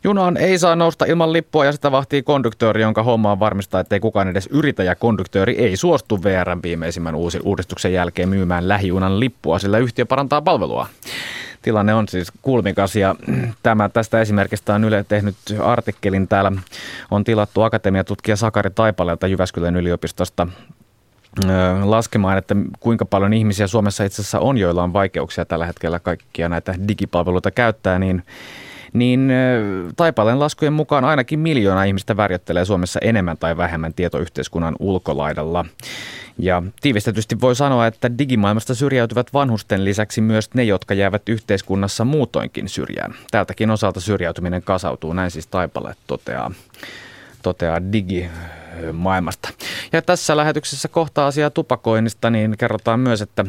[SPEAKER 11] Junaan ei saa nousta ilman lippua ja sitä vahtii konduktööri, jonka homma on varmistaa, ettei kukaan edes yritä ja konduktööri ei suostu VRn viimeisimmän uusi uudistuksen jälkeen myymään lähijunan lippua, sillä yhtiö parantaa palvelua. Tilanne on siis kulmikas ja tämä, tästä esimerkistä on Yle tehnyt artikkelin. Täällä on tilattu akatemiatutkija Sakari Taipaleelta Jyväskylän yliopistosta laskemaan, että kuinka paljon ihmisiä Suomessa itse asiassa on, joilla on vaikeuksia tällä hetkellä kaikkia näitä digipalveluita käyttää, niin niin Taipaleen laskujen mukaan ainakin miljoona ihmistä värjöttelee Suomessa enemmän tai vähemmän tietoyhteiskunnan ulkolaidalla. Ja tiivistetysti voi sanoa, että digimaailmasta syrjäytyvät vanhusten lisäksi myös ne, jotka jäävät yhteiskunnassa muutoinkin syrjään. Tältäkin osalta syrjäytyminen kasautuu, näin siis Taipale toteaa, toteaa digi maailmasta. Ja tässä lähetyksessä kohta asiaa tupakoinnista, niin kerrotaan myös, että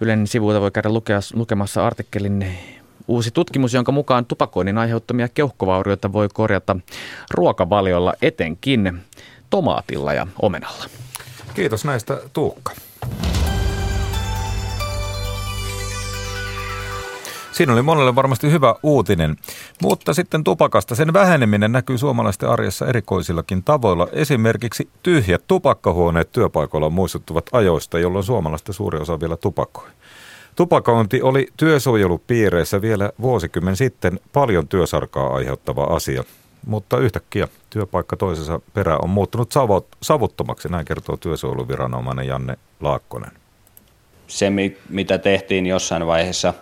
[SPEAKER 11] Ylen sivuilta voi käydä lukea, lukemassa artikkelin Uusi tutkimus, jonka mukaan tupakoinnin aiheuttamia keuhkovaurioita voi korjata ruokavaliolla etenkin tomaatilla ja omenalla.
[SPEAKER 3] Kiitos näistä Tuukka. Siinä oli monelle varmasti hyvä uutinen. Mutta sitten tupakasta. Sen väheneminen näkyy suomalaisten arjessa erikoisillakin tavoilla. Esimerkiksi tyhjät tupakkahuoneet työpaikoilla muistuttuvat ajoista, jolloin suomalaista suuri osa vielä tupakoi. Tupakointi oli työsuojelupiireissä vielä vuosikymmen sitten paljon työsarkaa aiheuttava asia, mutta yhtäkkiä työpaikka toisensa perä on muuttunut savuttomaksi, näin kertoo työsuojeluviranomainen Janne Laakkonen.
[SPEAKER 12] Se, mitä tehtiin jossain vaiheessa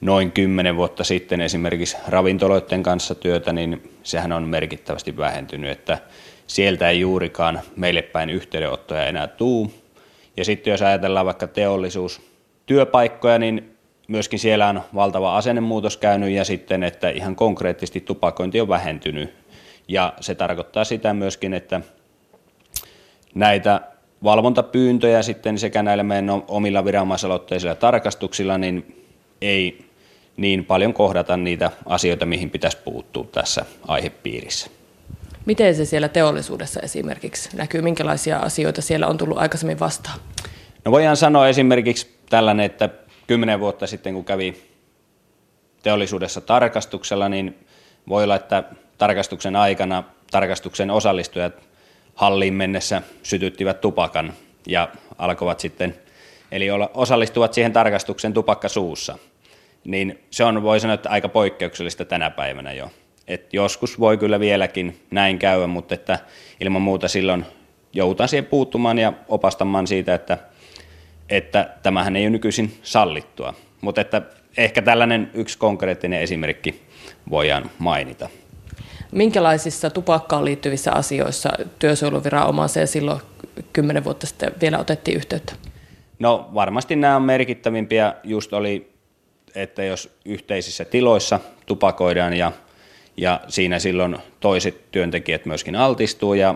[SPEAKER 12] noin kymmenen vuotta sitten esimerkiksi ravintoloiden kanssa työtä, niin sehän on merkittävästi vähentynyt, että sieltä ei juurikaan meille päin yhteydenottoja enää tuu. Ja sitten jos ajatellaan vaikka teollisuus, työpaikkoja, niin myöskin siellä on valtava asennemuutos käynyt ja sitten, että ihan konkreettisesti tupakointi on vähentynyt. Ja se tarkoittaa sitä myöskin, että näitä valvontapyyntöjä sitten sekä näillä meidän omilla viranomaisaloitteisilla tarkastuksilla, niin ei niin paljon kohdata niitä asioita, mihin pitäisi puuttua tässä aihepiirissä.
[SPEAKER 13] Miten se siellä teollisuudessa esimerkiksi näkyy? Minkälaisia asioita siellä on tullut aikaisemmin vastaan?
[SPEAKER 12] No voidaan sanoa esimerkiksi tällainen, että kymmenen vuotta sitten kun kävi teollisuudessa tarkastuksella, niin voi olla, että tarkastuksen aikana tarkastuksen osallistujat halliin mennessä sytyttivät tupakan ja alkoivat sitten, eli osallistuvat siihen tarkastuksen tupakka suussa. Niin se on, voi sanoa, että aika poikkeuksellista tänä päivänä jo. Et joskus voi kyllä vieläkin näin käydä, mutta että ilman muuta silloin joudutaan siihen puuttumaan ja opastamaan siitä, että, että tämähän ei ole nykyisin sallittua. Mutta että ehkä tällainen yksi konkreettinen esimerkki voidaan mainita.
[SPEAKER 13] Minkälaisissa tupakkaan liittyvissä asioissa työsuojeluviranomaiseen silloin kymmenen vuotta sitten vielä otettiin yhteyttä?
[SPEAKER 12] No varmasti nämä on merkittävimpiä. Just oli, että jos yhteisissä tiloissa tupakoidaan ja, ja siinä silloin toiset työntekijät myöskin altistuu ja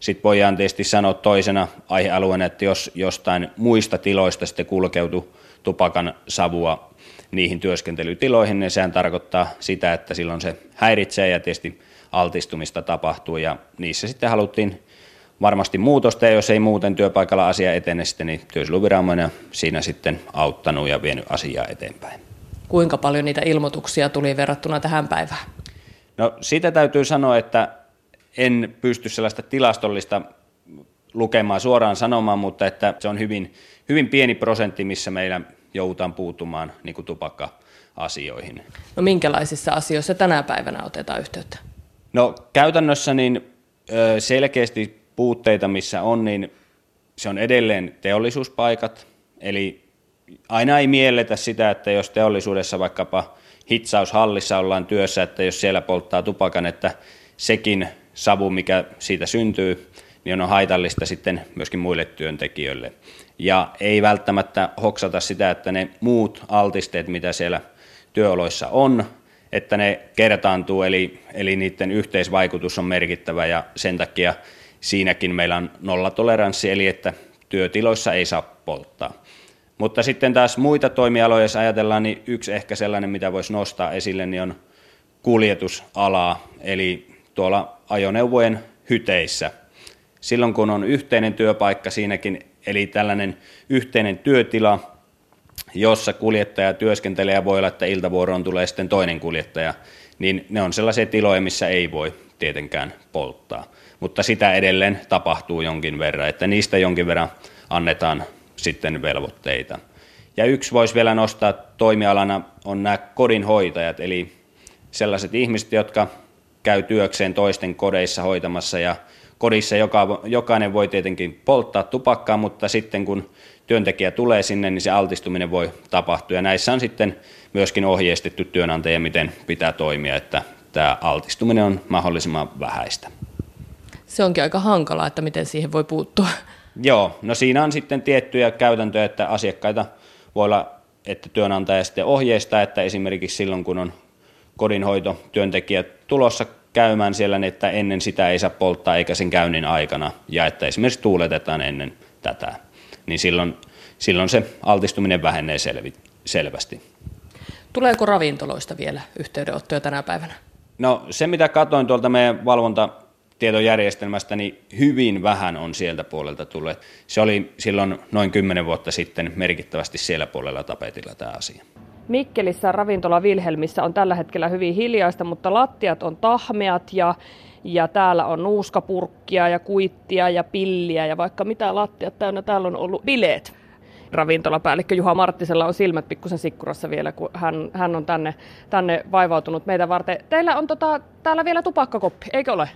[SPEAKER 12] sitten voidaan tietysti sanoa toisena aihealueena, että jos jostain muista tiloista sitten kulkeutuu tupakan savua niihin työskentelytiloihin, niin sehän tarkoittaa sitä, että silloin se häiritsee ja tietysti altistumista tapahtuu ja niissä sitten haluttiin varmasti muutosta ja jos ei muuten työpaikalla asia etene sitten, niin työsuojeluviranomainen siinä sitten auttanut ja vienyt asiaa eteenpäin.
[SPEAKER 13] Kuinka paljon niitä ilmoituksia tuli verrattuna tähän päivään?
[SPEAKER 12] No siitä täytyy sanoa, että en pysty sellaista tilastollista lukemaan suoraan sanomaan, mutta että se on hyvin, hyvin pieni prosentti, missä meillä joudutaan puuttumaan niin kuin tupakka-asioihin.
[SPEAKER 13] No minkälaisissa asioissa tänä päivänä otetaan yhteyttä?
[SPEAKER 12] No käytännössä niin selkeästi puutteita, missä on, niin se on edelleen teollisuuspaikat, eli aina ei mielletä sitä, että jos teollisuudessa vaikkapa hitsaushallissa ollaan työssä, että jos siellä polttaa tupakan, että sekin savu, mikä siitä syntyy, niin on haitallista sitten myöskin muille työntekijöille. Ja ei välttämättä hoksata sitä, että ne muut altisteet, mitä siellä työoloissa on, että ne kertaantuu, eli, eli niiden yhteisvaikutus on merkittävä ja sen takia siinäkin meillä on nollatoleranssi, eli että työtiloissa ei saa polttaa. Mutta sitten taas muita toimialoja, jos ajatellaan, niin yksi ehkä sellainen, mitä voisi nostaa esille, niin on kuljetusala, eli tuolla ajoneuvojen hyteissä. Silloin kun on yhteinen työpaikka siinäkin, eli tällainen yhteinen työtila, jossa kuljettaja työskentelee ja voi olla, että iltavuoroon tulee sitten toinen kuljettaja, niin ne on sellaisia tiloja, missä ei voi tietenkään polttaa. Mutta sitä edelleen tapahtuu jonkin verran, että niistä jonkin verran annetaan sitten velvoitteita. Ja yksi voisi vielä nostaa toimialana on nämä kodinhoitajat, eli sellaiset ihmiset, jotka käy työkseen toisten kodeissa hoitamassa ja kodissa joka, jokainen voi tietenkin polttaa tupakkaa, mutta sitten kun työntekijä tulee sinne, niin se altistuminen voi tapahtua. Ja näissä on sitten myöskin ohjeistettu työnantaja, miten pitää toimia, että tämä altistuminen on mahdollisimman vähäistä.
[SPEAKER 13] Se onkin aika hankalaa, että miten siihen voi puuttua.
[SPEAKER 12] Joo, no siinä on sitten tiettyjä käytäntöjä, että asiakkaita voi olla, että työnantaja sitten ohjeistaa, että esimerkiksi silloin kun on kodinhoito työntekijät tulossa käymään siellä, niin että ennen sitä ei saa polttaa eikä sen käynnin aikana, ja että esimerkiksi tuuletetaan ennen tätä, niin silloin, silloin se altistuminen vähenee selvi, selvästi.
[SPEAKER 13] Tuleeko ravintoloista vielä yhteydenottoja tänä päivänä?
[SPEAKER 12] No se, mitä katsoin tuolta meidän valvontatietojärjestelmästä, niin hyvin vähän on sieltä puolelta tullut. Se oli silloin noin kymmenen vuotta sitten merkittävästi siellä puolella tapetilla tämä asia.
[SPEAKER 14] Mikkelissä ravintola Vilhelmissä on tällä hetkellä hyvin hiljaista, mutta lattiat on tahmeat ja, ja täällä on nuuskapurkkia ja kuittia ja pilliä ja vaikka mitä lattiat täynnä. Täällä on ollut bileet. Ravintolapäällikkö Juha Marttisella on silmät pikkusen sikkurassa vielä, kun hän, hän on tänne, tänne vaivautunut meitä varten. Teillä on tota, täällä vielä tupakkakoppi, eikö ole?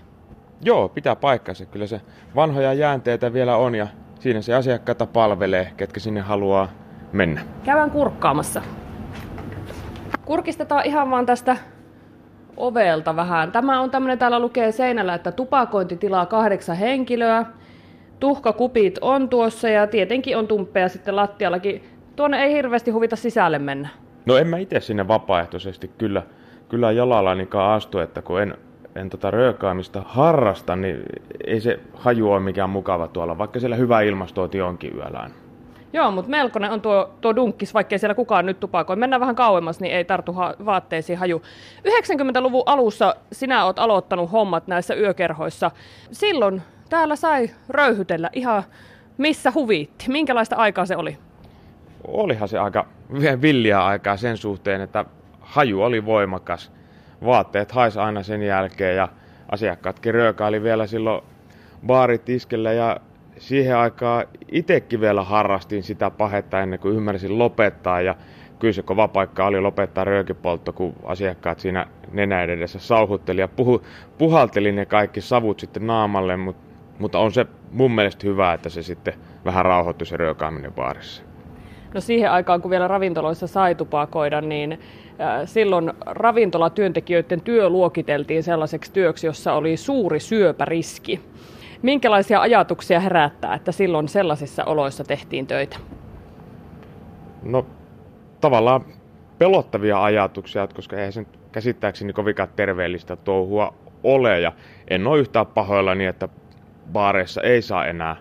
[SPEAKER 15] Joo, pitää paikkansa. Kyllä se vanhoja jäänteitä vielä on ja siinä se asiakkaita palvelee, ketkä sinne haluaa mennä.
[SPEAKER 14] Käydään kurkkaamassa. Kurkistetaan ihan vaan tästä ovelta vähän. Tämä on tämmöinen, täällä lukee seinällä, että tupakointitilaa kahdeksan henkilöä. Tuhkakupit on tuossa ja tietenkin on tumppeja sitten lattiallakin. Tuonne ei hirveästi huvita sisälle mennä.
[SPEAKER 15] No en mä itse sinne vapaaehtoisesti kyllä, kyllä jalallanikaan astu, että kun en, en tota röökaamista harrasta, niin ei se haju ole mikään mukava tuolla, vaikka siellä hyvä ilmastooti onkin yöllään.
[SPEAKER 14] Joo, mutta melkoinen on tuo, tuo dunkkis, vaikkei siellä kukaan nyt tupakoi. Mennään vähän kauemmas, niin ei tartu ha- vaatteisiin haju. 90-luvun alussa sinä oot aloittanut hommat näissä yökerhoissa. Silloin täällä sai röyhytellä ihan missä huviitti. Minkälaista aikaa se oli?
[SPEAKER 15] Olihan se aika villiä aikaa sen suhteen, että haju oli voimakas. Vaatteet haisi aina sen jälkeen ja asiakkaatkin röökaili vielä silloin baaritiskellä ja siihen aikaan itsekin vielä harrastin sitä pahetta ennen kuin ymmärsin lopettaa ja kyllä se kova paikka oli lopettaa röökipoltto, kun asiakkaat siinä nenä edessä sauhutteli ja puhu, puhalteli ne kaikki savut sitten naamalle, mutta, mutta on se mun mielestä hyvä, että se sitten vähän rauhoittui se röökaaminen baarissa.
[SPEAKER 14] No siihen aikaan, kun vielä ravintoloissa sai tupakoida, niin äh, silloin ravintolatyöntekijöiden työ luokiteltiin sellaiseksi työksi, jossa oli suuri syöpäriski. Minkälaisia ajatuksia herättää, että silloin sellaisissa oloissa tehtiin töitä?
[SPEAKER 15] No tavallaan pelottavia ajatuksia, koska eihän sen käsittääkseni kovinkaan terveellistä touhua ole. Ja en ole yhtään pahoillani, että baareissa ei saa enää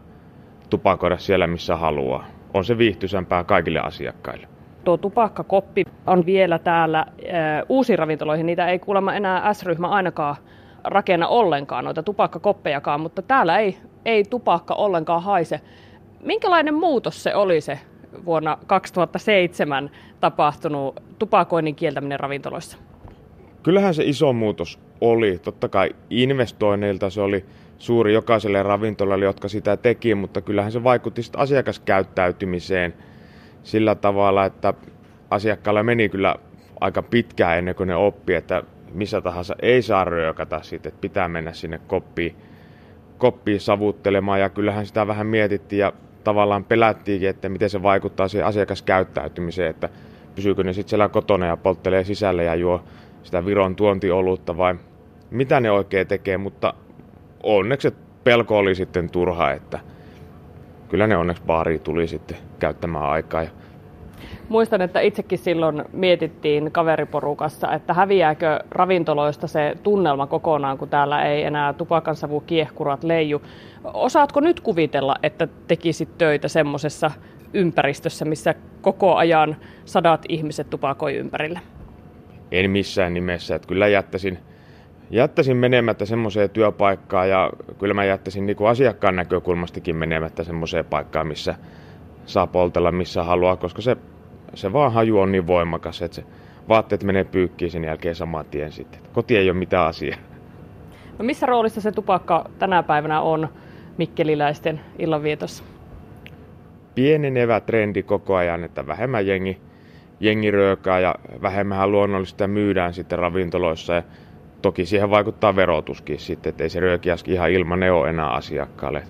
[SPEAKER 15] tupakoida siellä, missä haluaa. On se viihtyisämpää kaikille asiakkaille.
[SPEAKER 14] Tuo tupakkakoppi on vielä täällä uusiin ravintoloihin. Niitä ei kuulemma enää S-ryhmä ainakaan rakenna ollenkaan, noita tupakkakoppejakaan, mutta täällä ei, ei tupakka ollenkaan haise. Minkälainen muutos se oli se vuonna 2007 tapahtunut tupakoinnin kieltäminen ravintoloissa?
[SPEAKER 15] Kyllähän se iso muutos oli. Totta kai investoinneilta se oli suuri jokaiselle ravintolalle, jotka sitä teki, mutta kyllähän se vaikutti asiakaskäyttäytymiseen sillä tavalla, että asiakkaalla meni kyllä aika pitkään ennen kuin ne oppi, että missä tahansa ei saa röökata sitten, että pitää mennä sinne koppiin, koppiin savuttelemaan ja kyllähän sitä vähän mietittiin ja tavallaan pelättiinkin, että miten se vaikuttaa siihen asiakaskäyttäytymiseen, että pysyykö ne sitten siellä kotona ja polttelee sisälle ja juo sitä Viron tuontiolutta vai mitä ne oikein tekee, mutta onneksi pelko oli sitten turha, että kyllä ne onneksi baariin tuli sitten käyttämään aikaa. Ja
[SPEAKER 14] Muistan, että itsekin silloin mietittiin kaveriporukassa, että häviääkö ravintoloista se tunnelma kokonaan, kun täällä ei enää tupakansavu kiehkurat leiju. Osaatko nyt kuvitella, että tekisit töitä semmoisessa ympäristössä, missä koko ajan sadat ihmiset tupakoi ympärillä?
[SPEAKER 15] En missään nimessä. Että kyllä jättäisin, jättäisin menemättä semmoiseen työpaikkaan ja kyllä mä jättäisin niin kuin asiakkaan näkökulmastakin menemättä semmoiseen paikkaan, missä saa poltella missä haluaa, koska se, se vaan haju on niin voimakas, että se vaatteet menee pyykkiin sen jälkeen saman tien sitten. Koti ei ole mitään asiaa.
[SPEAKER 14] No missä roolissa se tupakka tänä päivänä on mikkeliläisten illanvietossa?
[SPEAKER 15] Pienenevä trendi koko ajan, että vähemmän jengi, jengi röökaa ja vähemmän luonnollista myydään sitten ravintoloissa. Ja toki siihen vaikuttaa verotuskin sitten, että ei se röökiäski ihan ilman ole enää asiakkaalle.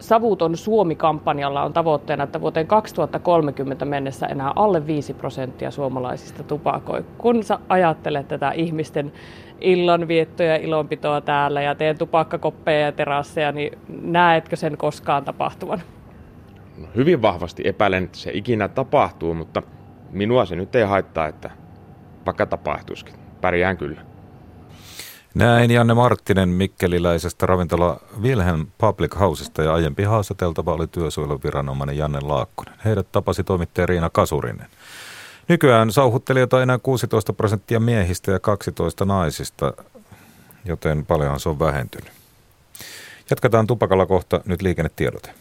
[SPEAKER 14] Savuton Suomi-kampanjalla on tavoitteena, että vuoteen 2030 mennessä enää alle 5 prosenttia suomalaisista tupakoi. Kun sä ajattelet tätä ihmisten illanviettoja ja ilonpitoa täällä ja teen tupakkakoppeja ja terasseja, niin näetkö sen koskaan tapahtuvan?
[SPEAKER 15] No, hyvin vahvasti epäilen, että se ikinä tapahtuu, mutta minua se nyt ei haittaa, että vaikka tapahtuisikin. Pärjään kyllä.
[SPEAKER 3] Näin Janne Marttinen Mikkeliläisestä ravintola Wilhelm Public Housesta ja aiempi haastateltava oli työsuojeluviranomainen Janne Laakkonen. Heidät tapasi toimittaja Riina Kasurinen. Nykyään sauhuttelijoita on enää 16 prosenttia miehistä ja 12 naisista, joten paljon se on vähentynyt. Jatketaan tupakalla kohta nyt liikennetiedote.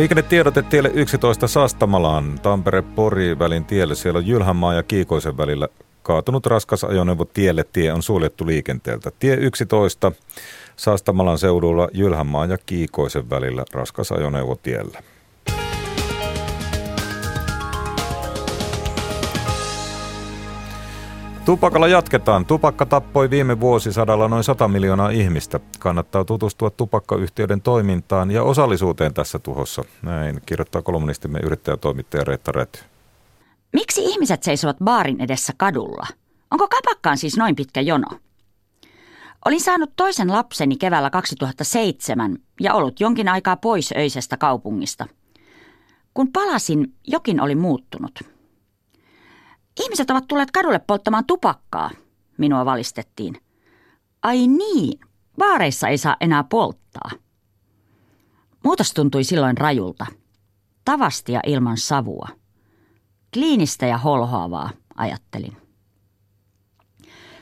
[SPEAKER 3] Liikennetiedote tielle 11 Sastamalaan, Tampere-Pori-välin tielle. Siellä on Jylhänmaa ja Kiikoisen välillä kaatunut raskas ajoneuvo tielle. Tie on suljettu liikenteeltä. Tie 11 Sastamalan seudulla Jylhänmaa ja Kiikoisen välillä raskas ajoneuvo tiellä. Tupakalla jatketaan. Tupakka tappoi viime vuosisadalla noin 100 miljoonaa ihmistä. Kannattaa tutustua tupakkayhtiöiden toimintaan ja osallisuuteen tässä tuhossa. Näin kirjoittaa kolumnistimme yrittäjätoimittaja Reetta Räty.
[SPEAKER 16] Miksi ihmiset seisovat baarin edessä kadulla? Onko kapakkaan siis noin pitkä jono? Olin saanut toisen lapseni keväällä 2007 ja ollut jonkin aikaa pois öisestä kaupungista. Kun palasin, jokin oli muuttunut. Ihmiset ovat tulleet kadulle polttamaan tupakkaa, minua valistettiin. Ai niin, baareissa ei saa enää polttaa. Muutos tuntui silloin rajulta. Tavastia ilman savua. Kliinistä ja holhoavaa, ajattelin.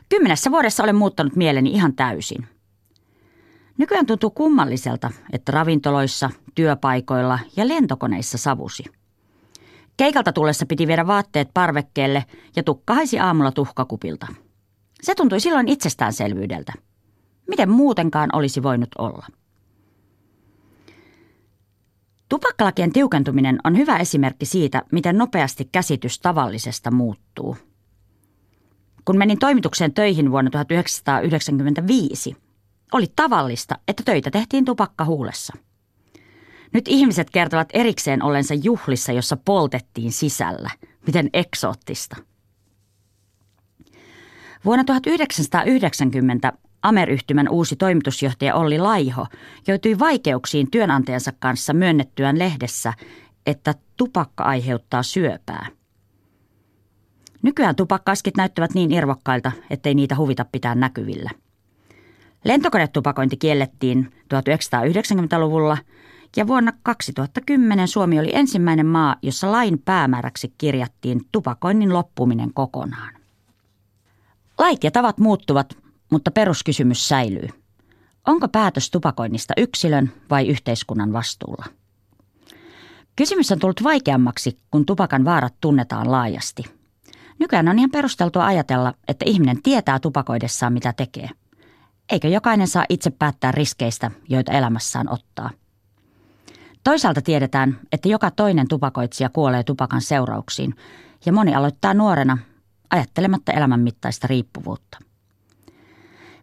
[SPEAKER 16] Kymmenessä vuodessa olen muuttanut mieleni ihan täysin. Nykyään tuntuu kummalliselta, että ravintoloissa, työpaikoilla ja lentokoneissa savusi. Keikalta tullessa piti viedä vaatteet parvekkeelle ja tukka haisi aamulla tuhkakupilta. Se tuntui silloin itsestäänselvyydeltä. Miten muutenkaan olisi voinut olla? Tupakkalakien tiukentuminen on hyvä esimerkki siitä, miten nopeasti käsitys tavallisesta muuttuu. Kun menin toimitukseen töihin vuonna 1995, oli tavallista, että töitä tehtiin tupakkahuulessa. Nyt ihmiset kertovat erikseen ollensa juhlissa, jossa poltettiin sisällä. Miten eksoottista. Vuonna 1990 Ameryhtymän uusi toimitusjohtaja Olli Laiho joutui vaikeuksiin työnantajansa kanssa myönnettyään lehdessä, että tupakka aiheuttaa syöpää. Nykyään tupakkaskit näyttävät niin irvokkailta, ettei niitä huvita pitää näkyvillä. Lentokonetupakointi kiellettiin 1990-luvulla ja vuonna 2010 Suomi oli ensimmäinen maa, jossa lain päämääräksi kirjattiin tupakoinnin loppuminen kokonaan. Lait ja tavat muuttuvat, mutta peruskysymys säilyy. Onko päätös tupakoinnista yksilön vai yhteiskunnan vastuulla? Kysymys on tullut vaikeammaksi, kun tupakan vaarat tunnetaan laajasti. Nykyään on ihan perusteltua ajatella, että ihminen tietää tupakoidessaan mitä tekee. Eikö jokainen saa itse päättää riskeistä, joita elämässään ottaa? Toisaalta tiedetään, että joka toinen tupakoitsija kuolee tupakan seurauksiin, ja moni aloittaa nuorena ajattelematta elämän mittaista riippuvuutta.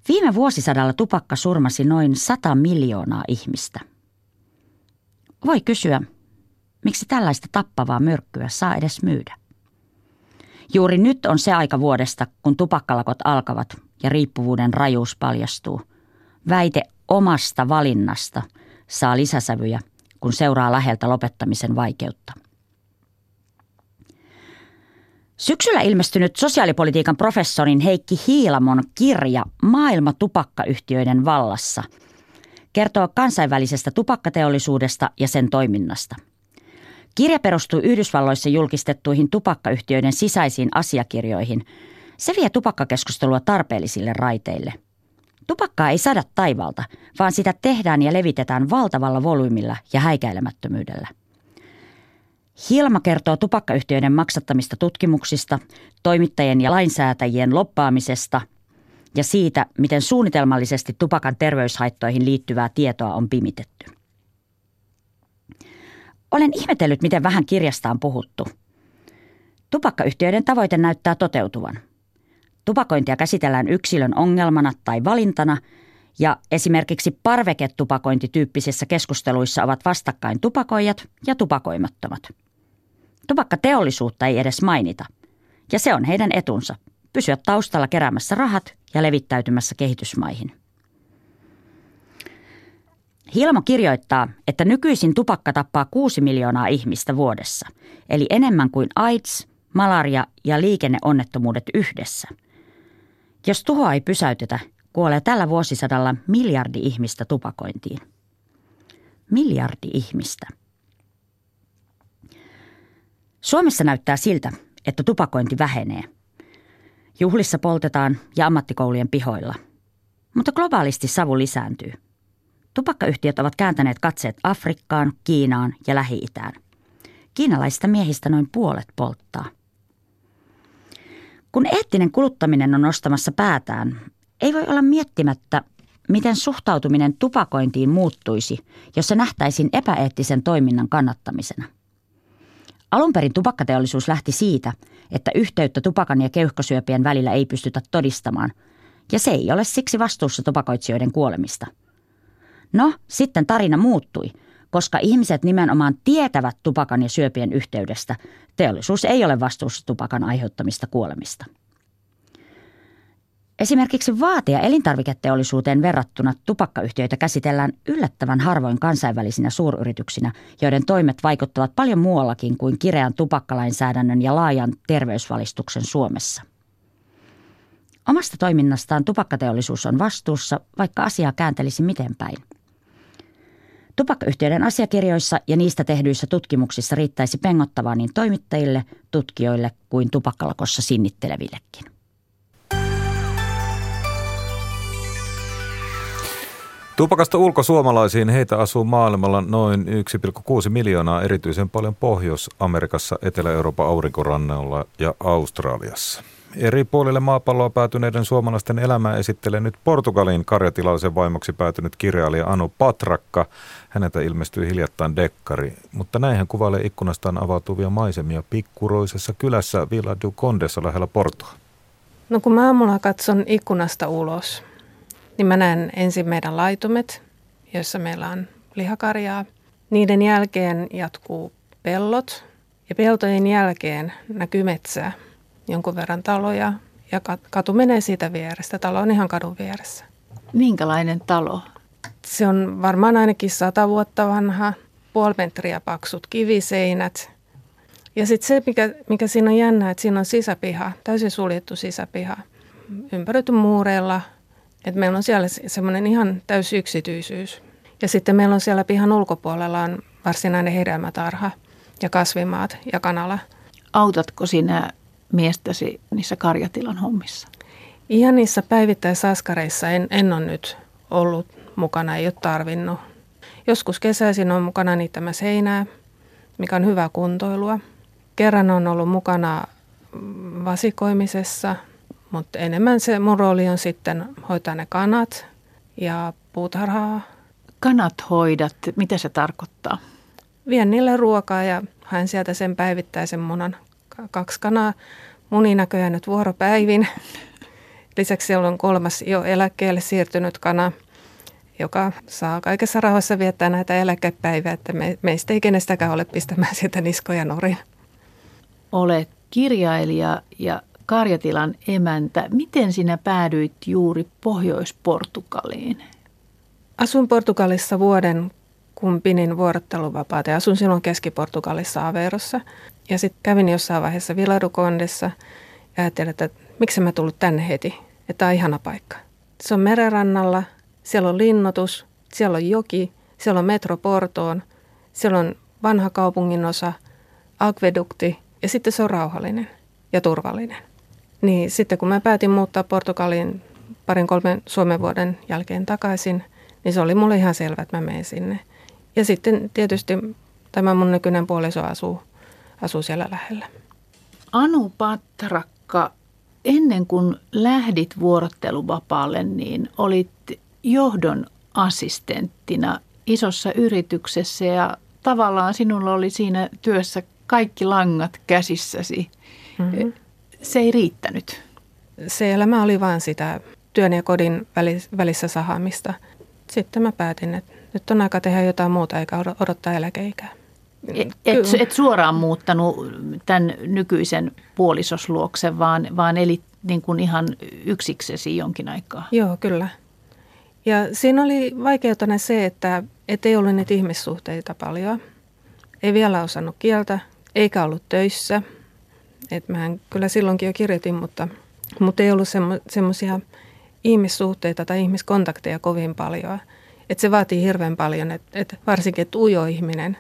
[SPEAKER 16] Viime vuosisadalla tupakka surmasi noin 100 miljoonaa ihmistä. Voi kysyä, miksi tällaista tappavaa myrkkyä saa edes myydä? Juuri nyt on se aika vuodesta, kun tupakkalakot alkavat ja riippuvuuden rajuus paljastuu. Väite omasta valinnasta saa lisäsävyjä, kun seuraa läheltä lopettamisen vaikeutta. Syksyllä ilmestynyt sosiaalipolitiikan professorin Heikki Hiilamon kirja Maailma tupakkayhtiöiden vallassa kertoo kansainvälisestä tupakkateollisuudesta ja sen toiminnasta. Kirja perustuu Yhdysvalloissa julkistettuihin tupakkayhtiöiden sisäisiin asiakirjoihin. Se vie tupakkakeskustelua tarpeellisille raiteille. Tupakkaa ei saada taivalta, vaan sitä tehdään ja levitetään valtavalla volyymilla ja häikäilemättömyydellä – Hilma kertoo tupakkayhtiöiden maksattamista tutkimuksista, toimittajien ja lainsäätäjien loppaamisesta ja siitä, miten suunnitelmallisesti tupakan terveyshaittoihin liittyvää tietoa on pimitetty. Olen ihmetellyt, miten vähän kirjasta on puhuttu. Tupakkayhtiöiden tavoite näyttää toteutuvan. Tupakointia käsitellään yksilön ongelmana tai valintana – ja esimerkiksi parveketupakointityyppisissä keskusteluissa ovat vastakkain tupakoijat ja tupakoimattomat. Tupakkateollisuutta ei edes mainita. Ja se on heidän etunsa, pysyä taustalla keräämässä rahat ja levittäytymässä kehitysmaihin. Hilmo kirjoittaa, että nykyisin tupakka tappaa 6 miljoonaa ihmistä vuodessa, eli enemmän kuin AIDS, malaria ja liikenneonnettomuudet yhdessä. Jos tuhoa ei pysäytetä, kuolee tällä vuosisadalla miljardi ihmistä tupakointiin. Miljardi ihmistä. Suomessa näyttää siltä, että tupakointi vähenee. Juhlissa poltetaan ja ammattikoulujen pihoilla. Mutta globaalisti savu lisääntyy. Tupakkayhtiöt ovat kääntäneet katseet Afrikkaan, Kiinaan ja Lähi-Itään. Kiinalaisista miehistä noin puolet polttaa. Kun eettinen kuluttaminen on nostamassa päätään, ei voi olla miettimättä, miten suhtautuminen tupakointiin muuttuisi, jos se nähtäisiin epäeettisen toiminnan kannattamisena. Alun perin tupakkateollisuus lähti siitä, että yhteyttä tupakan ja keuhkosyöpien välillä ei pystytä todistamaan, ja se ei ole siksi vastuussa tupakoitsijoiden kuolemista. No, sitten tarina muuttui, koska ihmiset nimenomaan tietävät tupakan ja syöpien yhteydestä. Teollisuus ei ole vastuussa tupakan aiheuttamista kuolemista. Esimerkiksi ja elintarviketeollisuuteen verrattuna tupakkayhtiöitä käsitellään yllättävän harvoin kansainvälisinä suuryrityksinä, joiden toimet vaikuttavat paljon muuallakin kuin kireän tupakkalainsäädännön ja laajan terveysvalistuksen Suomessa. Omasta toiminnastaan tupakkateollisuus on vastuussa, vaikka asiaa kääntelisi miten päin. Tupakkayhtiöiden asiakirjoissa ja niistä tehdyissä tutkimuksissa riittäisi pengottavaa niin toimittajille, tutkijoille kuin tupakkalakossa sinnittelevillekin.
[SPEAKER 3] Tupakasta ulkosuomalaisiin heitä asuu maailmalla noin 1,6 miljoonaa erityisen paljon Pohjois-Amerikassa, Etelä-Euroopan aurinkorannalla ja Australiassa. Eri puolille maapalloa päätyneiden suomalaisten elämää esittelee nyt Portugalin karjatilallisen vaimoksi päätynyt kirjailija Anu Patrakka. Häneltä ilmestyi hiljattain dekkari, mutta näin hän kuvailee ikkunastaan avautuvia maisemia pikkuroisessa kylässä Villa du Condessa lähellä Portoa.
[SPEAKER 17] No kun mä aamulla katson ikkunasta ulos, niin mä näen ensin meidän laitumet, joissa meillä on lihakarjaa. Niiden jälkeen jatkuu pellot ja peltojen jälkeen näkyy metsää, jonkun verran taloja ja katu menee siitä vierestä. Talo on ihan kadun vieressä.
[SPEAKER 18] Minkälainen talo?
[SPEAKER 17] Se on varmaan ainakin sata vuotta vanha, puoli metriä paksut kiviseinät. Ja sitten se, mikä, mikä siinä on jännä, että siinä on sisäpiha, täysin suljettu sisäpiha, ympäröity muureilla – et meillä on siellä semmoinen ihan täysi yksityisyys. Ja sitten meillä on siellä pihan ulkopuolella on varsinainen hedelmätarha ja kasvimaat ja kanala.
[SPEAKER 18] Autatko sinä miestäsi niissä karjatilan hommissa?
[SPEAKER 17] Ihan niissä päivittäisaskareissa en, en ole nyt ollut mukana, ei ole tarvinnut. Joskus kesäisin on mukana niittämässä heinää, mikä on hyvä kuntoilua. Kerran on ollut mukana vasikoimisessa, mutta enemmän se mun rooli on sitten hoitaa ne kanat ja puutarhaa.
[SPEAKER 18] Kanat hoidat, mitä se tarkoittaa?
[SPEAKER 17] Vien niille ruokaa ja haen sieltä sen päivittäisen munan. Kaksi kanaa muni näköjään nyt vuoropäivin. Lisäksi siellä on kolmas jo eläkkeelle siirtynyt kana, joka saa kaikessa rauhassa viettää näitä eläkepäiviä, että me, meistä ei kenestäkään ole pistämään sieltä niskoja nurin.
[SPEAKER 18] Olet kirjailija ja karjatilan emäntä. Miten sinä päädyit juuri Pohjois-Portugaliin?
[SPEAKER 17] Asun Portugalissa vuoden, kun pinin vuorotteluvapaata ja asun silloin Keski-Portugalissa Averossa. Ja sitten kävin jossain vaiheessa Villadukondessa ja ajattelin, että miksi mä tullut tänne heti, että tämä on ihana paikka. Se on merenrannalla, siellä on linnoitus, siellä on joki, siellä on metro Portoon, siellä on vanha kaupunginosa, akvedukti ja sitten se on rauhallinen ja turvallinen. Niin sitten kun mä päätin muuttaa Portugaliin parin kolmen Suomen vuoden jälkeen takaisin, niin se oli mulle ihan selvä, että mä menen sinne. Ja sitten tietysti tämä mun nykyinen puoliso asuu, asuu siellä lähellä.
[SPEAKER 18] Anu Patrakka, ennen kuin lähdit vuorotteluvapaalle, niin olit johdon assistenttina isossa yrityksessä ja tavallaan sinulla oli siinä työssä kaikki langat käsissäsi. Mm-hmm se ei riittänyt.
[SPEAKER 17] Se elämä oli vain sitä työn ja kodin välissä sahaamista. Sitten mä päätin, että nyt on aika tehdä jotain muuta eikä odottaa eläkeikää.
[SPEAKER 18] Et, et, et suoraan muuttanut tämän nykyisen puolisosluoksen, vaan, vaan eli niin kuin ihan yksiksesi jonkin aikaa.
[SPEAKER 17] Joo, kyllä. Ja siinä oli vaikeutena se, että ei ollut niitä ihmissuhteita paljon. Ei vielä osannut kieltä, eikä ollut töissä – et mähän kyllä silloinkin jo kirjoitin, mutta, mutta ei ollut semmo, semmoisia ihmissuhteita tai ihmiskontakteja kovin paljon. Et se vaatii hirveän paljon, että et varsinkin, että ujo ihminen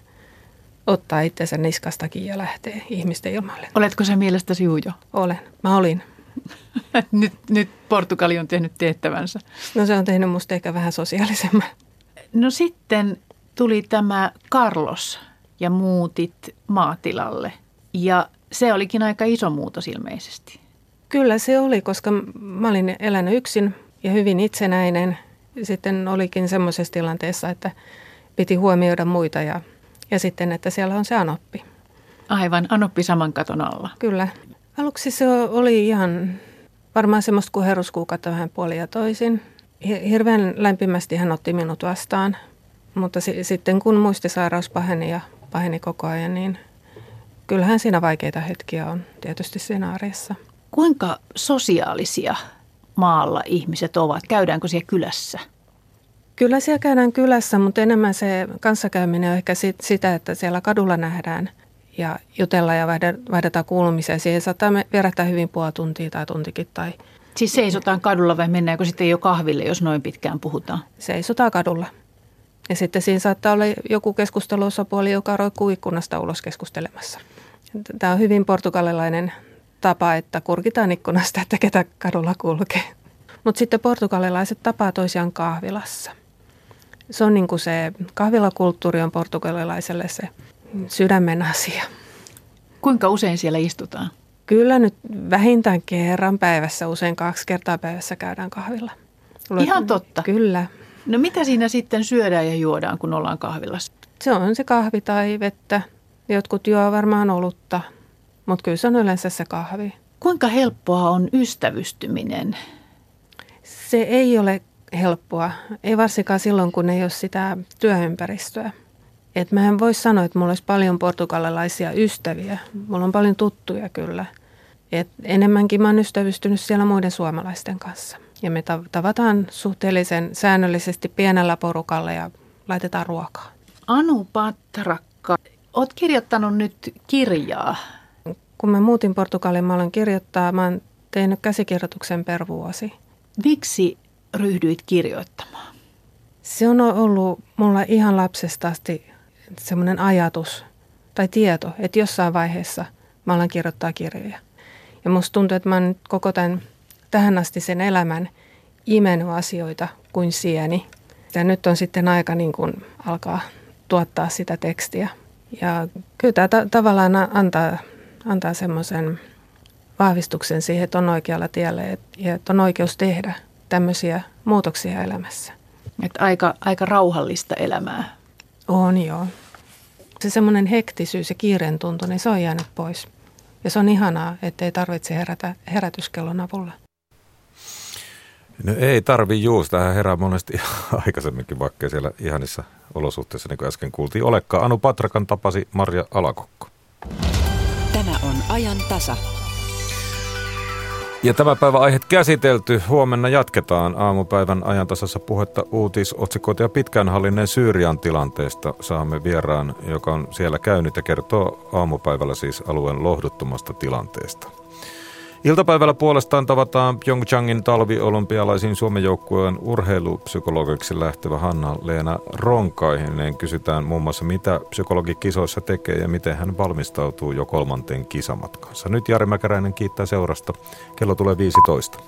[SPEAKER 17] ottaa itsensä niskastakin ja lähtee ihmisten ilmalle.
[SPEAKER 18] Oletko se mielestäsi ujo?
[SPEAKER 17] Olen. Mä olin.
[SPEAKER 18] nyt, nyt Portugali on tehnyt tehtävänsä.
[SPEAKER 17] No se on tehnyt musta ehkä vähän sosiaalisemman.
[SPEAKER 18] No sitten tuli tämä Carlos ja muutit maatilalle. Ja se olikin aika iso muutos ilmeisesti.
[SPEAKER 17] Kyllä se oli, koska mä olin elänyt yksin ja hyvin itsenäinen. Sitten olikin semmoisessa tilanteessa, että piti huomioida muita ja, ja sitten, että siellä on se anoppi.
[SPEAKER 18] Aivan, anoppi saman katon alla.
[SPEAKER 17] Kyllä. Aluksi se oli ihan varmaan semmoista kuin heruskuukautta vähän puoli ja toisin. Hirveän lämpimästi hän otti minut vastaan, mutta si- sitten kun muistisairaus paheni ja paheni koko ajan, niin kyllähän siinä vaikeita hetkiä on tietysti siinä arjessa.
[SPEAKER 18] Kuinka sosiaalisia maalla ihmiset ovat? Käydäänkö siellä kylässä?
[SPEAKER 17] Kyllä siellä käydään kylässä, mutta enemmän se kanssakäyminen on ehkä sit, sitä, että siellä kadulla nähdään ja jutellaan ja vaihdetaan kuulumisia. Siihen saattaa vierähtää hyvin puoli tuntia tai tuntikin. Tai...
[SPEAKER 18] Siis seisotaan kadulla vai mennäänkö sitten jo kahville, jos noin pitkään puhutaan?
[SPEAKER 17] Seisotaan kadulla. Ja sitten siinä saattaa olla joku keskusteluosapuoli, joka roikkuu ikkunasta ulos keskustelemassa. Tämä on hyvin portugalilainen tapa, että kurkitaan ikkunasta, että ketä kadulla kulkee. Mutta sitten portugalilaiset tapaa toisiaan kahvilassa. Se on niin kuin se kahvilakulttuuri on portugalilaiselle se sydämen asia.
[SPEAKER 18] Kuinka usein siellä istutaan?
[SPEAKER 17] Kyllä nyt vähintään kerran päivässä, usein kaksi kertaa päivässä käydään kahvilla.
[SPEAKER 18] Luet, Ihan totta?
[SPEAKER 17] Kyllä.
[SPEAKER 18] No mitä siinä sitten syödään ja juodaan, kun ollaan kahvilassa?
[SPEAKER 17] Se on se kahvi tai vettä. Jotkut juo varmaan olutta, mutta kyllä se on yleensä se kahvi.
[SPEAKER 18] Kuinka helppoa on ystävystyminen?
[SPEAKER 17] Se ei ole helppoa, ei varsinkaan silloin, kun ei ole sitä työympäristöä. Et mä en voi sanoa, että mulla olisi paljon portugalilaisia ystäviä. Mulla on paljon tuttuja kyllä. Et enemmänkin mä oon ystävystynyt siellä muiden suomalaisten kanssa. Ja me tavataan suhteellisen säännöllisesti pienellä porukalla ja laitetaan ruokaa.
[SPEAKER 18] Anu Patrakka, oot kirjoittanut nyt kirjaa.
[SPEAKER 17] Kun mä muutin Portugaliin, mä olen kirjoittaa, mä oon tehnyt käsikirjoituksen per vuosi.
[SPEAKER 18] Miksi ryhdyit kirjoittamaan?
[SPEAKER 17] Se on ollut mulla ihan lapsesta asti semmoinen ajatus tai tieto, että jossain vaiheessa mä alan kirjoittaa kirjoja. Ja musta tuntuu, että mä oon koko tämän tähän asti sen elämän imennyt asioita kuin sieni. Ja nyt on sitten aika niin kuin alkaa tuottaa sitä tekstiä. Ja kyllä tämä ta- tavallaan antaa, antaa semmoisen vahvistuksen siihen, että on oikealla tiellä ja että on oikeus tehdä tämmöisiä muutoksia elämässä.
[SPEAKER 18] Että aika, aika rauhallista elämää.
[SPEAKER 17] On joo. Se semmoinen hektisyys ja kiireen tuntu, niin se on jäänyt pois. Ja se on ihanaa, että ei tarvitse herätä herätyskellon avulla.
[SPEAKER 3] No ei tarvi juus, tähän herää monesti aikaisemminkin, vaikka siellä ihanissa olosuhteissa, niin kuin äsken kuultiin, olekaan. Anu Patrakan tapasi Marja Alakokko.
[SPEAKER 2] Ajan tasa.
[SPEAKER 3] Ja tämä päivä aiheet käsitelty. Huomenna jatketaan aamupäivän ajantasassa puhetta uutisotsikoita ja pitkään hallinneen Syyrian tilanteesta. Saamme vieraan, joka on siellä käynyt ja kertoo aamupäivällä siis alueen lohduttomasta tilanteesta. Iltapäivällä puolestaan tavataan Pyeongchangin talviolympialaisiin Suomen joukkueen urheilupsykologiksi lähtevä Hanna-Leena Ronkaihinen. Kysytään muun muassa, mitä psykologi kisoissa tekee ja miten hän valmistautuu jo kolmanteen kisamatkansa. Nyt Jari Mäkäräinen kiittää seurasta. Kello tulee 15.